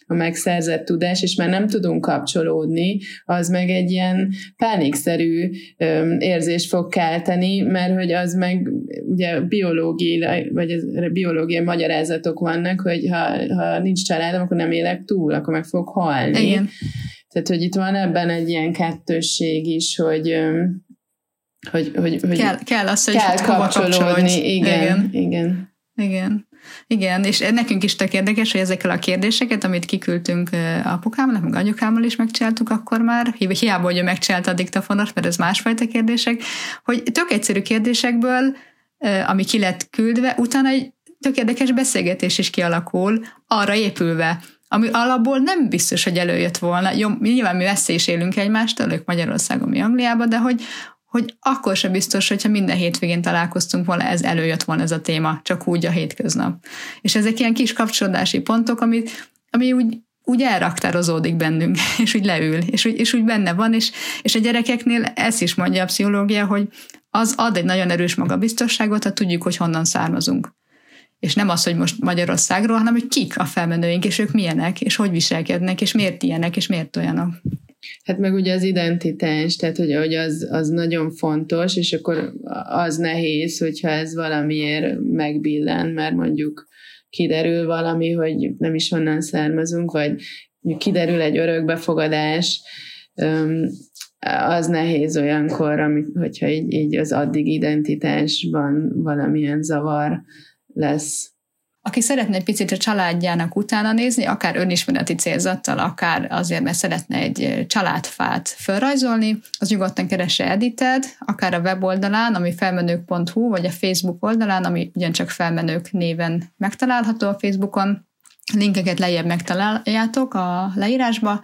Speaker 4: a megszerzett tudás, és már nem tudunk kapcsolódni, az meg egy ilyen pánikszerű öm, érzést fog kelteni, mert hogy az meg ugye biológiai, vagy ez, biológiai magyarázatok vannak, hogy ha, ha nincs családom, akkor nem élek túl, akkor meg fog halni. Igen. Tehát, hogy itt van ebben egy ilyen kettősség is, hogy hogy, hogy, hogy
Speaker 1: kell, kell az, hogy
Speaker 4: kell kapcsolódni. Igen, igen, igen.
Speaker 1: Igen. Igen, és nekünk is tök érdekes, hogy ezekkel a kérdéseket, amit kiküldtünk apukámnak, meg anyukámmal is megcsináltuk akkor már, hiába, hogy ő megcsinálta a diktafonos, mert ez másfajta kérdések, hogy tök egyszerű kérdésekből, ami ki lett küldve, utána egy tök érdekes beszélgetés is kialakul, arra épülve, ami alapból nem biztos, hogy előjött volna. Jó, nyilván mi messze is élünk egymástól, ők Magyarországon, mi Angliában, de hogy, hogy akkor sem biztos, hogyha minden hétvégén találkoztunk volna, ez előjött volna ez a téma, csak úgy a hétköznap. És ezek ilyen kis kapcsolódási pontok, amit, ami úgy, úgy elraktározódik bennünk, és úgy leül, és úgy, és úgy benne van, és, és a gyerekeknél ezt is mondja a pszichológia, hogy az ad egy nagyon erős magabiztosságot, ha tudjuk, hogy honnan származunk. És nem az, hogy most Magyarországról, hanem hogy kik a felmenőink, és ők milyenek, és hogy viselkednek, és miért ilyenek, és miért olyanok.
Speaker 4: Hát meg ugye az identitás, tehát hogy, hogy az, az nagyon fontos, és akkor az nehéz, hogyha ez valamiért megbillen, mert mondjuk kiderül valami, hogy nem is onnan származunk, vagy kiderül egy örökbefogadás, az nehéz olyankor, amit, hogyha így, így az addig identitásban valamilyen zavar lesz
Speaker 1: aki szeretne egy picit a családjának utána nézni, akár önismereti célzattal, akár azért, mert szeretne egy családfát felrajzolni, az nyugodtan keresse Edited, akár a weboldalán, ami felmenők.hu, vagy a Facebook oldalán, ami ugyancsak felmenők néven megtalálható a Facebookon, linkeket lejjebb megtaláljátok a leírásba,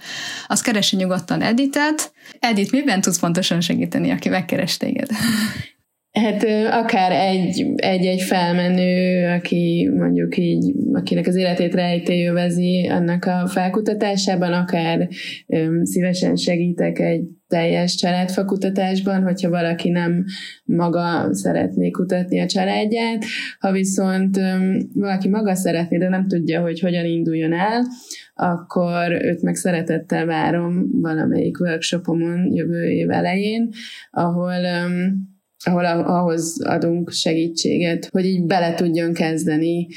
Speaker 1: az keresse nyugodtan Editet. Edit, miben tudsz pontosan segíteni, aki megkeres téged?
Speaker 4: Hát akár egy, egy-egy felmenő, aki mondjuk így, akinek az életét rejtélyövezi annak a felkutatásában, akár öm, szívesen segítek egy teljes családfakutatásban, hogyha valaki nem maga szeretné kutatni a családját, ha viszont öm, valaki maga szeretné, de nem tudja, hogy hogyan induljon el, akkor őt meg szeretettel várom valamelyik workshopomon jövő év elején, ahol öm, ahol ahhoz adunk segítséget, hogy így bele tudjon kezdeni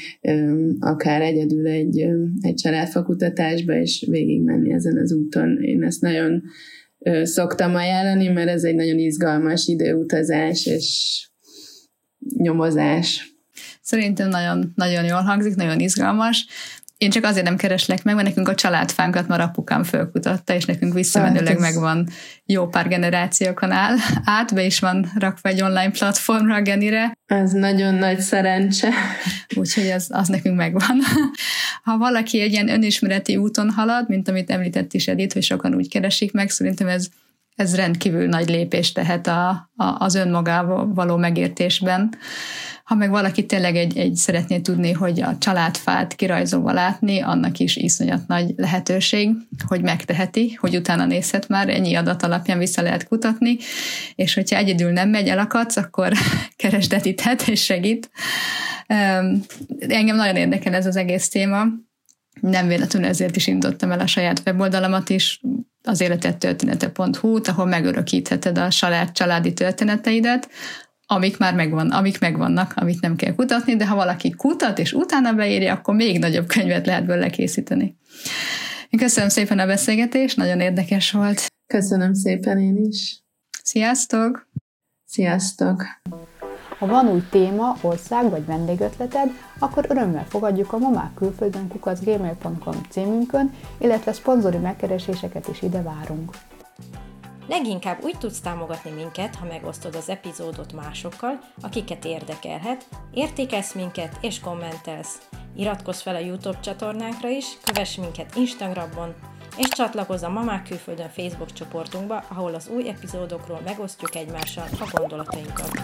Speaker 4: akár egyedül egy, egy családfakutatásba, és végigmenni ezen az úton. Én ezt nagyon szoktam ajánlani, mert ez egy nagyon izgalmas időutazás és nyomozás.
Speaker 1: Szerintem nagyon, nagyon jól hangzik, nagyon izgalmas. Én csak azért nem kereslek meg, mert nekünk a családfánkat már apukám fölkutatta, és nekünk visszamenőleg hát megvan jó pár generációkon áll át, be is van rakva egy online platformra a Genire.
Speaker 4: Ez nagyon nagy szerencse.
Speaker 1: Úgyhogy az, az nekünk megvan. Ha valaki egy ilyen önismereti úton halad, mint amit említett is Edith, hogy sokan úgy keresik meg, szerintem ez ez rendkívül nagy lépés tehet a, a, az önmagával való megértésben. Ha meg valaki tényleg egy, egy szeretné tudni, hogy a családfát kirajzolva látni, annak is iszonyat nagy lehetőség, hogy megteheti, hogy utána nézhet már, ennyi adat alapján vissza lehet kutatni, és hogyha egyedül nem megy, elakadsz, akkor keresd Editet és segít. Engem nagyon érdekel ez az egész téma, nem véletlenül ezért is indítottam el a saját weboldalamat is, az életettörténete.hu-t, ahol megörökítheted a saját családi történeteidet, amik már megvan, amik megvannak, amit nem kell kutatni, de ha valaki kutat és utána beírja, akkor még nagyobb könyvet lehet belőle készíteni. Köszönöm szépen a beszélgetést, nagyon érdekes volt.
Speaker 4: Köszönöm szépen én is.
Speaker 1: Sziasztok!
Speaker 4: Sziasztok!
Speaker 3: Ha van új téma, ország vagy vendégötleted, akkor örömmel fogadjuk a mamák külföldön kukacgmail.com címünkön, illetve szponzori megkereséseket is ide várunk.
Speaker 2: Leginkább úgy tudsz támogatni minket, ha megosztod az epizódot másokkal, akiket érdekelhet, értékelsz minket és kommentelsz. Iratkozz fel a YouTube csatornánkra is, kövess minket Instagramon, és csatlakozz a Mamák Külföldön Facebook csoportunkba, ahol az új epizódokról megosztjuk egymással a gondolatainkat.